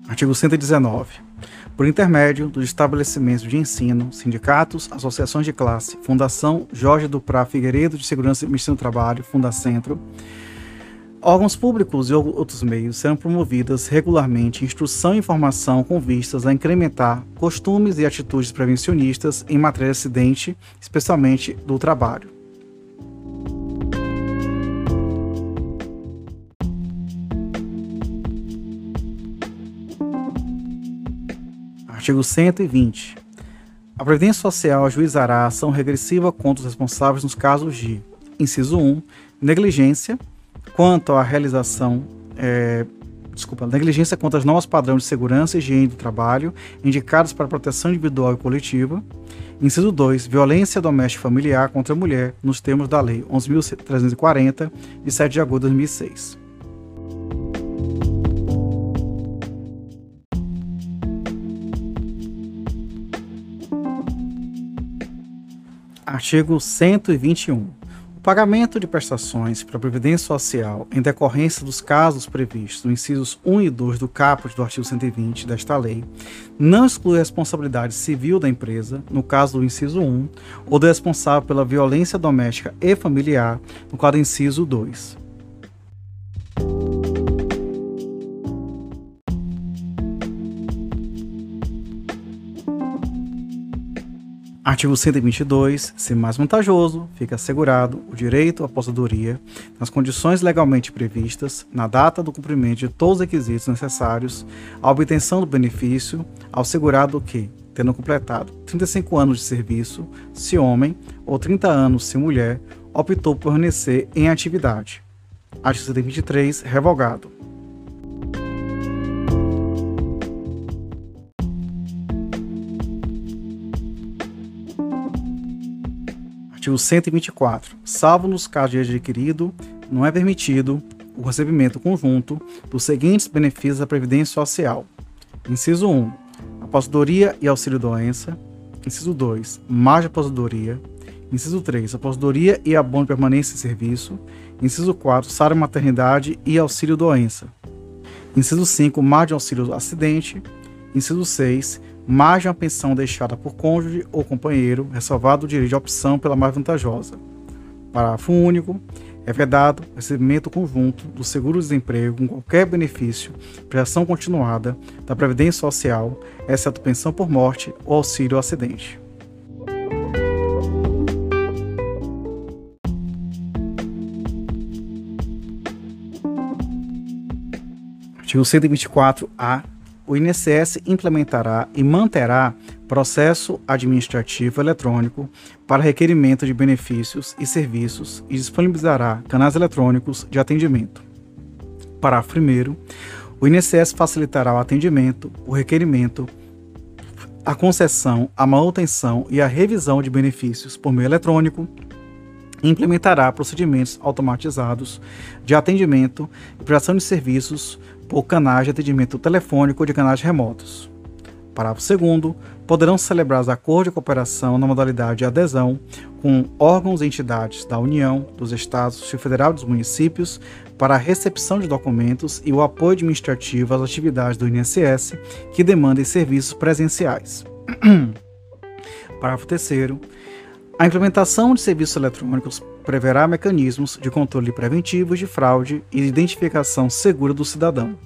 Artigo 119 por intermédio dos estabelecimentos de ensino, sindicatos, associações de classe, Fundação Jorge Duprá Figueiredo de Segurança e Ministério do Trabalho, Fundacentro, órgãos públicos e outros meios serão promovidas regularmente instrução e informação com vistas a incrementar costumes e atitudes prevencionistas em matéria de acidente, especialmente do trabalho. Artigo 120. A Previdência Social ajuizará a ação regressiva contra os responsáveis nos casos de, inciso 1, negligência quanto à realização, é, desculpa, negligência contra as normas padrões de segurança e higiene do trabalho indicadas para proteção individual e coletiva. Inciso 2, violência doméstica familiar contra a mulher, nos termos da Lei 11.340, de 7 de agosto de 2006. Artigo 121. O pagamento de prestações para a Previdência Social em decorrência dos casos previstos nos incisos 1 e 2 do caput do artigo 120 desta lei não exclui a responsabilidade civil da empresa, no caso do inciso 1, ou do responsável pela violência doméstica e familiar, no caso do inciso 2. Artigo 122. Se mais vantajoso, fica assegurado o direito à aposentadoria nas condições legalmente previstas, na data do cumprimento de todos os requisitos necessários à obtenção do benefício, ao segurado que, tendo completado 35 anos de serviço, se homem, ou 30 anos se mulher, optou por permanecer em atividade. Artigo 123. Revogado. Artigo 124. Salvo nos casos de adquirido, não é permitido o recebimento conjunto dos seguintes benefícios da Previdência Social. Inciso 1. Aposentadoria e auxílio-doença. Inciso 2. Margem aposentadoria. Inciso 3. Aposentadoria e abono de permanência em serviço. Inciso 4. Salário maternidade e auxílio doença. Inciso 5. Margem auxílio acidente. Inciso 6. Margem a pensão deixada por cônjuge ou companheiro, ressalvado o direito de opção pela mais vantajosa. Parágrafo único. É vedado o recebimento conjunto do seguro-desemprego com qualquer benefício, prestação continuada da Previdência Social, exceto pensão por morte ou auxílio acidente. Artigo 124-A. O INSS implementará e manterá processo administrativo eletrônico para requerimento de benefícios e serviços e disponibilizará canais eletrônicos de atendimento. Parágrafo 1. O INSS facilitará o atendimento, o requerimento, a concessão, a manutenção e a revisão de benefícios por meio eletrônico e implementará procedimentos automatizados de atendimento e prestação de serviços por canais de atendimento telefônico de canais remotos. Parágrafo 2 poderão celebrar os acordos de cooperação na modalidade de adesão com órgãos e entidades da União, dos Estados, do Federal e dos municípios para a recepção de documentos e o apoio administrativo às atividades do INSS que demandem serviços presenciais. Parágrafo 3 a implementação de serviços eletrônicos preverá mecanismos de controle preventivo de fraude e de identificação segura do cidadão.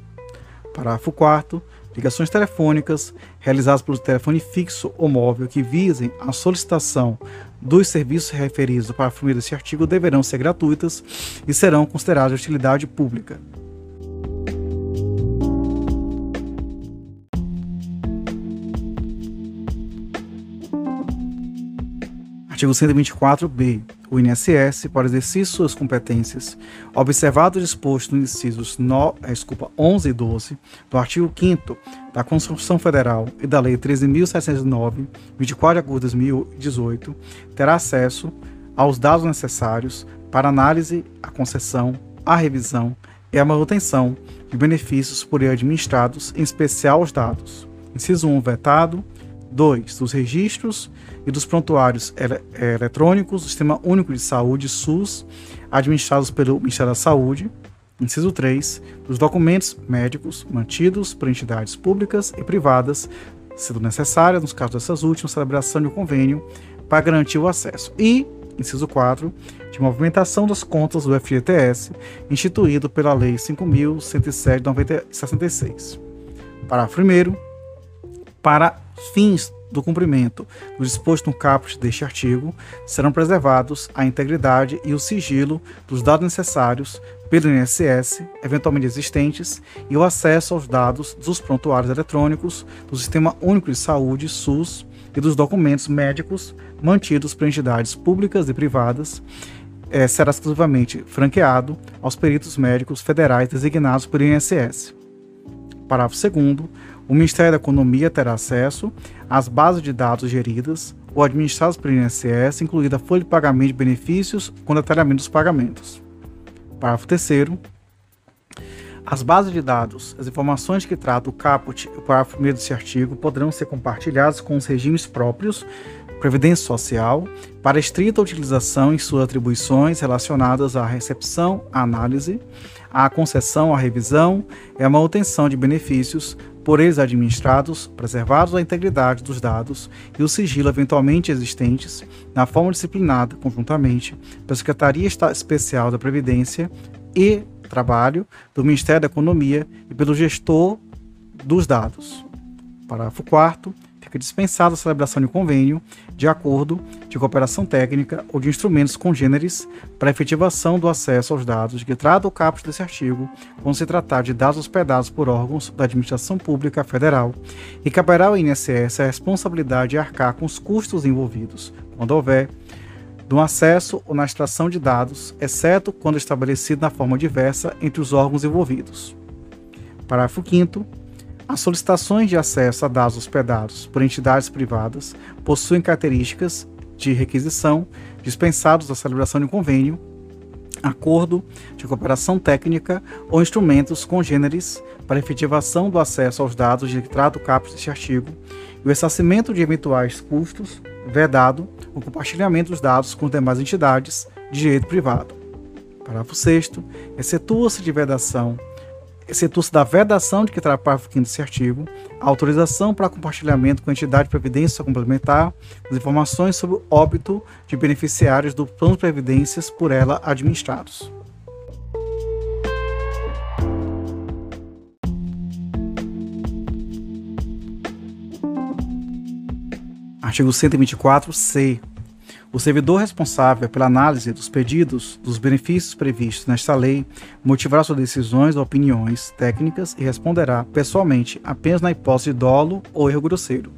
Parágrafo 4 ligações telefônicas realizadas pelo telefone fixo ou móvel que visem a solicitação dos serviços referidos para a família desse artigo deverão ser gratuitas e serão consideradas de utilidade pública. Artigo 124b. O INSS, para exercer suas competências, observado o disposto nos incisos no, é, desculpa, 11 e 12 do artigo 5 da Constituição Federal e da Lei 13.709, 24 de agosto de 2018, terá acesso aos dados necessários para análise, a concessão, a revisão e a manutenção de benefícios por ele administrados, em especial os dados. Inciso 1, vetado. 2. Dos registros e dos prontuários é, eletrônicos do Sistema Único de Saúde, SUS, administrados pelo Ministério da Saúde. Inciso 3. Dos documentos médicos mantidos por entidades públicas e privadas, sendo necessária, nos casos dessas últimas, celebração de um convênio para garantir o acesso. E, inciso 4, de movimentação das contas do FGTS, instituído pela Lei 5.107 de 66. Parágrafo 1. Para fins do cumprimento do disposto no caput deste artigo, serão preservados a integridade e o sigilo dos dados necessários pelo INSS, eventualmente existentes, e o acesso aos dados dos prontuários eletrônicos do Sistema Único de Saúde, SUS, e dos documentos médicos mantidos por entidades públicas e privadas, é, será exclusivamente franqueado aos peritos médicos federais designados por INSS. Parágrafo 2 o Ministério da Economia terá acesso às bases de dados geridas ou administradas pelo INSS, incluída a folha de pagamento de benefícios com detalhamento dos pagamentos. Parágrafo 3 as bases de dados, as informações que trata o caput e o parágrafo 1 desse artigo poderão ser compartilhadas com os regimes próprios, Previdência Social, para estrita utilização em suas atribuições relacionadas à recepção, à análise, à concessão, à revisão e à manutenção de benefícios por eles administrados, preservados a integridade dos dados e o sigilo eventualmente existentes, na forma disciplinada conjuntamente pela Secretaria Especial da Previdência e Trabalho do Ministério da Economia e pelo gestor dos dados. Parágrafo 4 fica dispensada a celebração de convênio de acordo de cooperação técnica ou de instrumentos congêneres para efetivação do acesso aos dados que trata o caput desse artigo, quando se tratar de dados hospedados por órgãos da administração pública federal, e caberá ao INSS a responsabilidade de arcar com os custos envolvidos, quando houver, no acesso ou na extração de dados, exceto quando estabelecido na forma diversa entre os órgãos envolvidos. Parágrafo 5 as solicitações de acesso a dados hospedados por entidades privadas possuem características de requisição dispensados da celebração de um convênio acordo de cooperação técnica ou instrumentos congêneres para efetivação do acesso aos dados de que trata o caput deste artigo e o ressarcimento de eventuais custos, vedado o compartilhamento dos dados com demais entidades de direito privado. Parágrafo 6 excetua-se de vedação excetua-se da vedação de que trata parágrafo 5 desse artigo, a autorização para compartilhamento com a entidade de previdência complementar das informações sobre o óbito de beneficiários do plano de previdências por ela administrados. Artigo 124-C o servidor responsável pela análise dos pedidos dos benefícios previstos nesta lei motivará suas decisões ou opiniões técnicas e responderá pessoalmente apenas na hipótese de dolo ou erro grosseiro.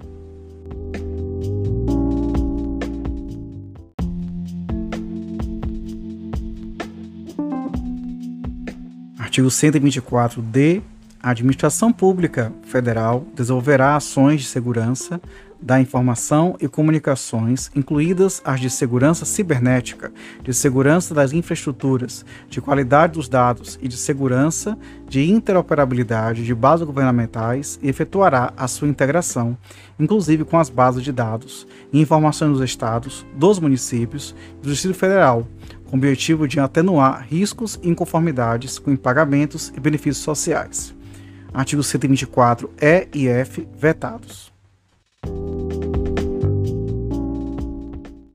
Artigo 124-D. A administração pública federal desenvolverá ações de segurança da informação e comunicações, incluídas as de segurança cibernética, de segurança das infraestruturas, de qualidade dos dados e de segurança de interoperabilidade de bases governamentais e efetuará a sua integração, inclusive com as bases de dados e informações dos estados, dos municípios e do Distrito Federal, com o objetivo de atenuar riscos e inconformidades com pagamentos e benefícios sociais. Artigo 124 E e F vetados. Thank you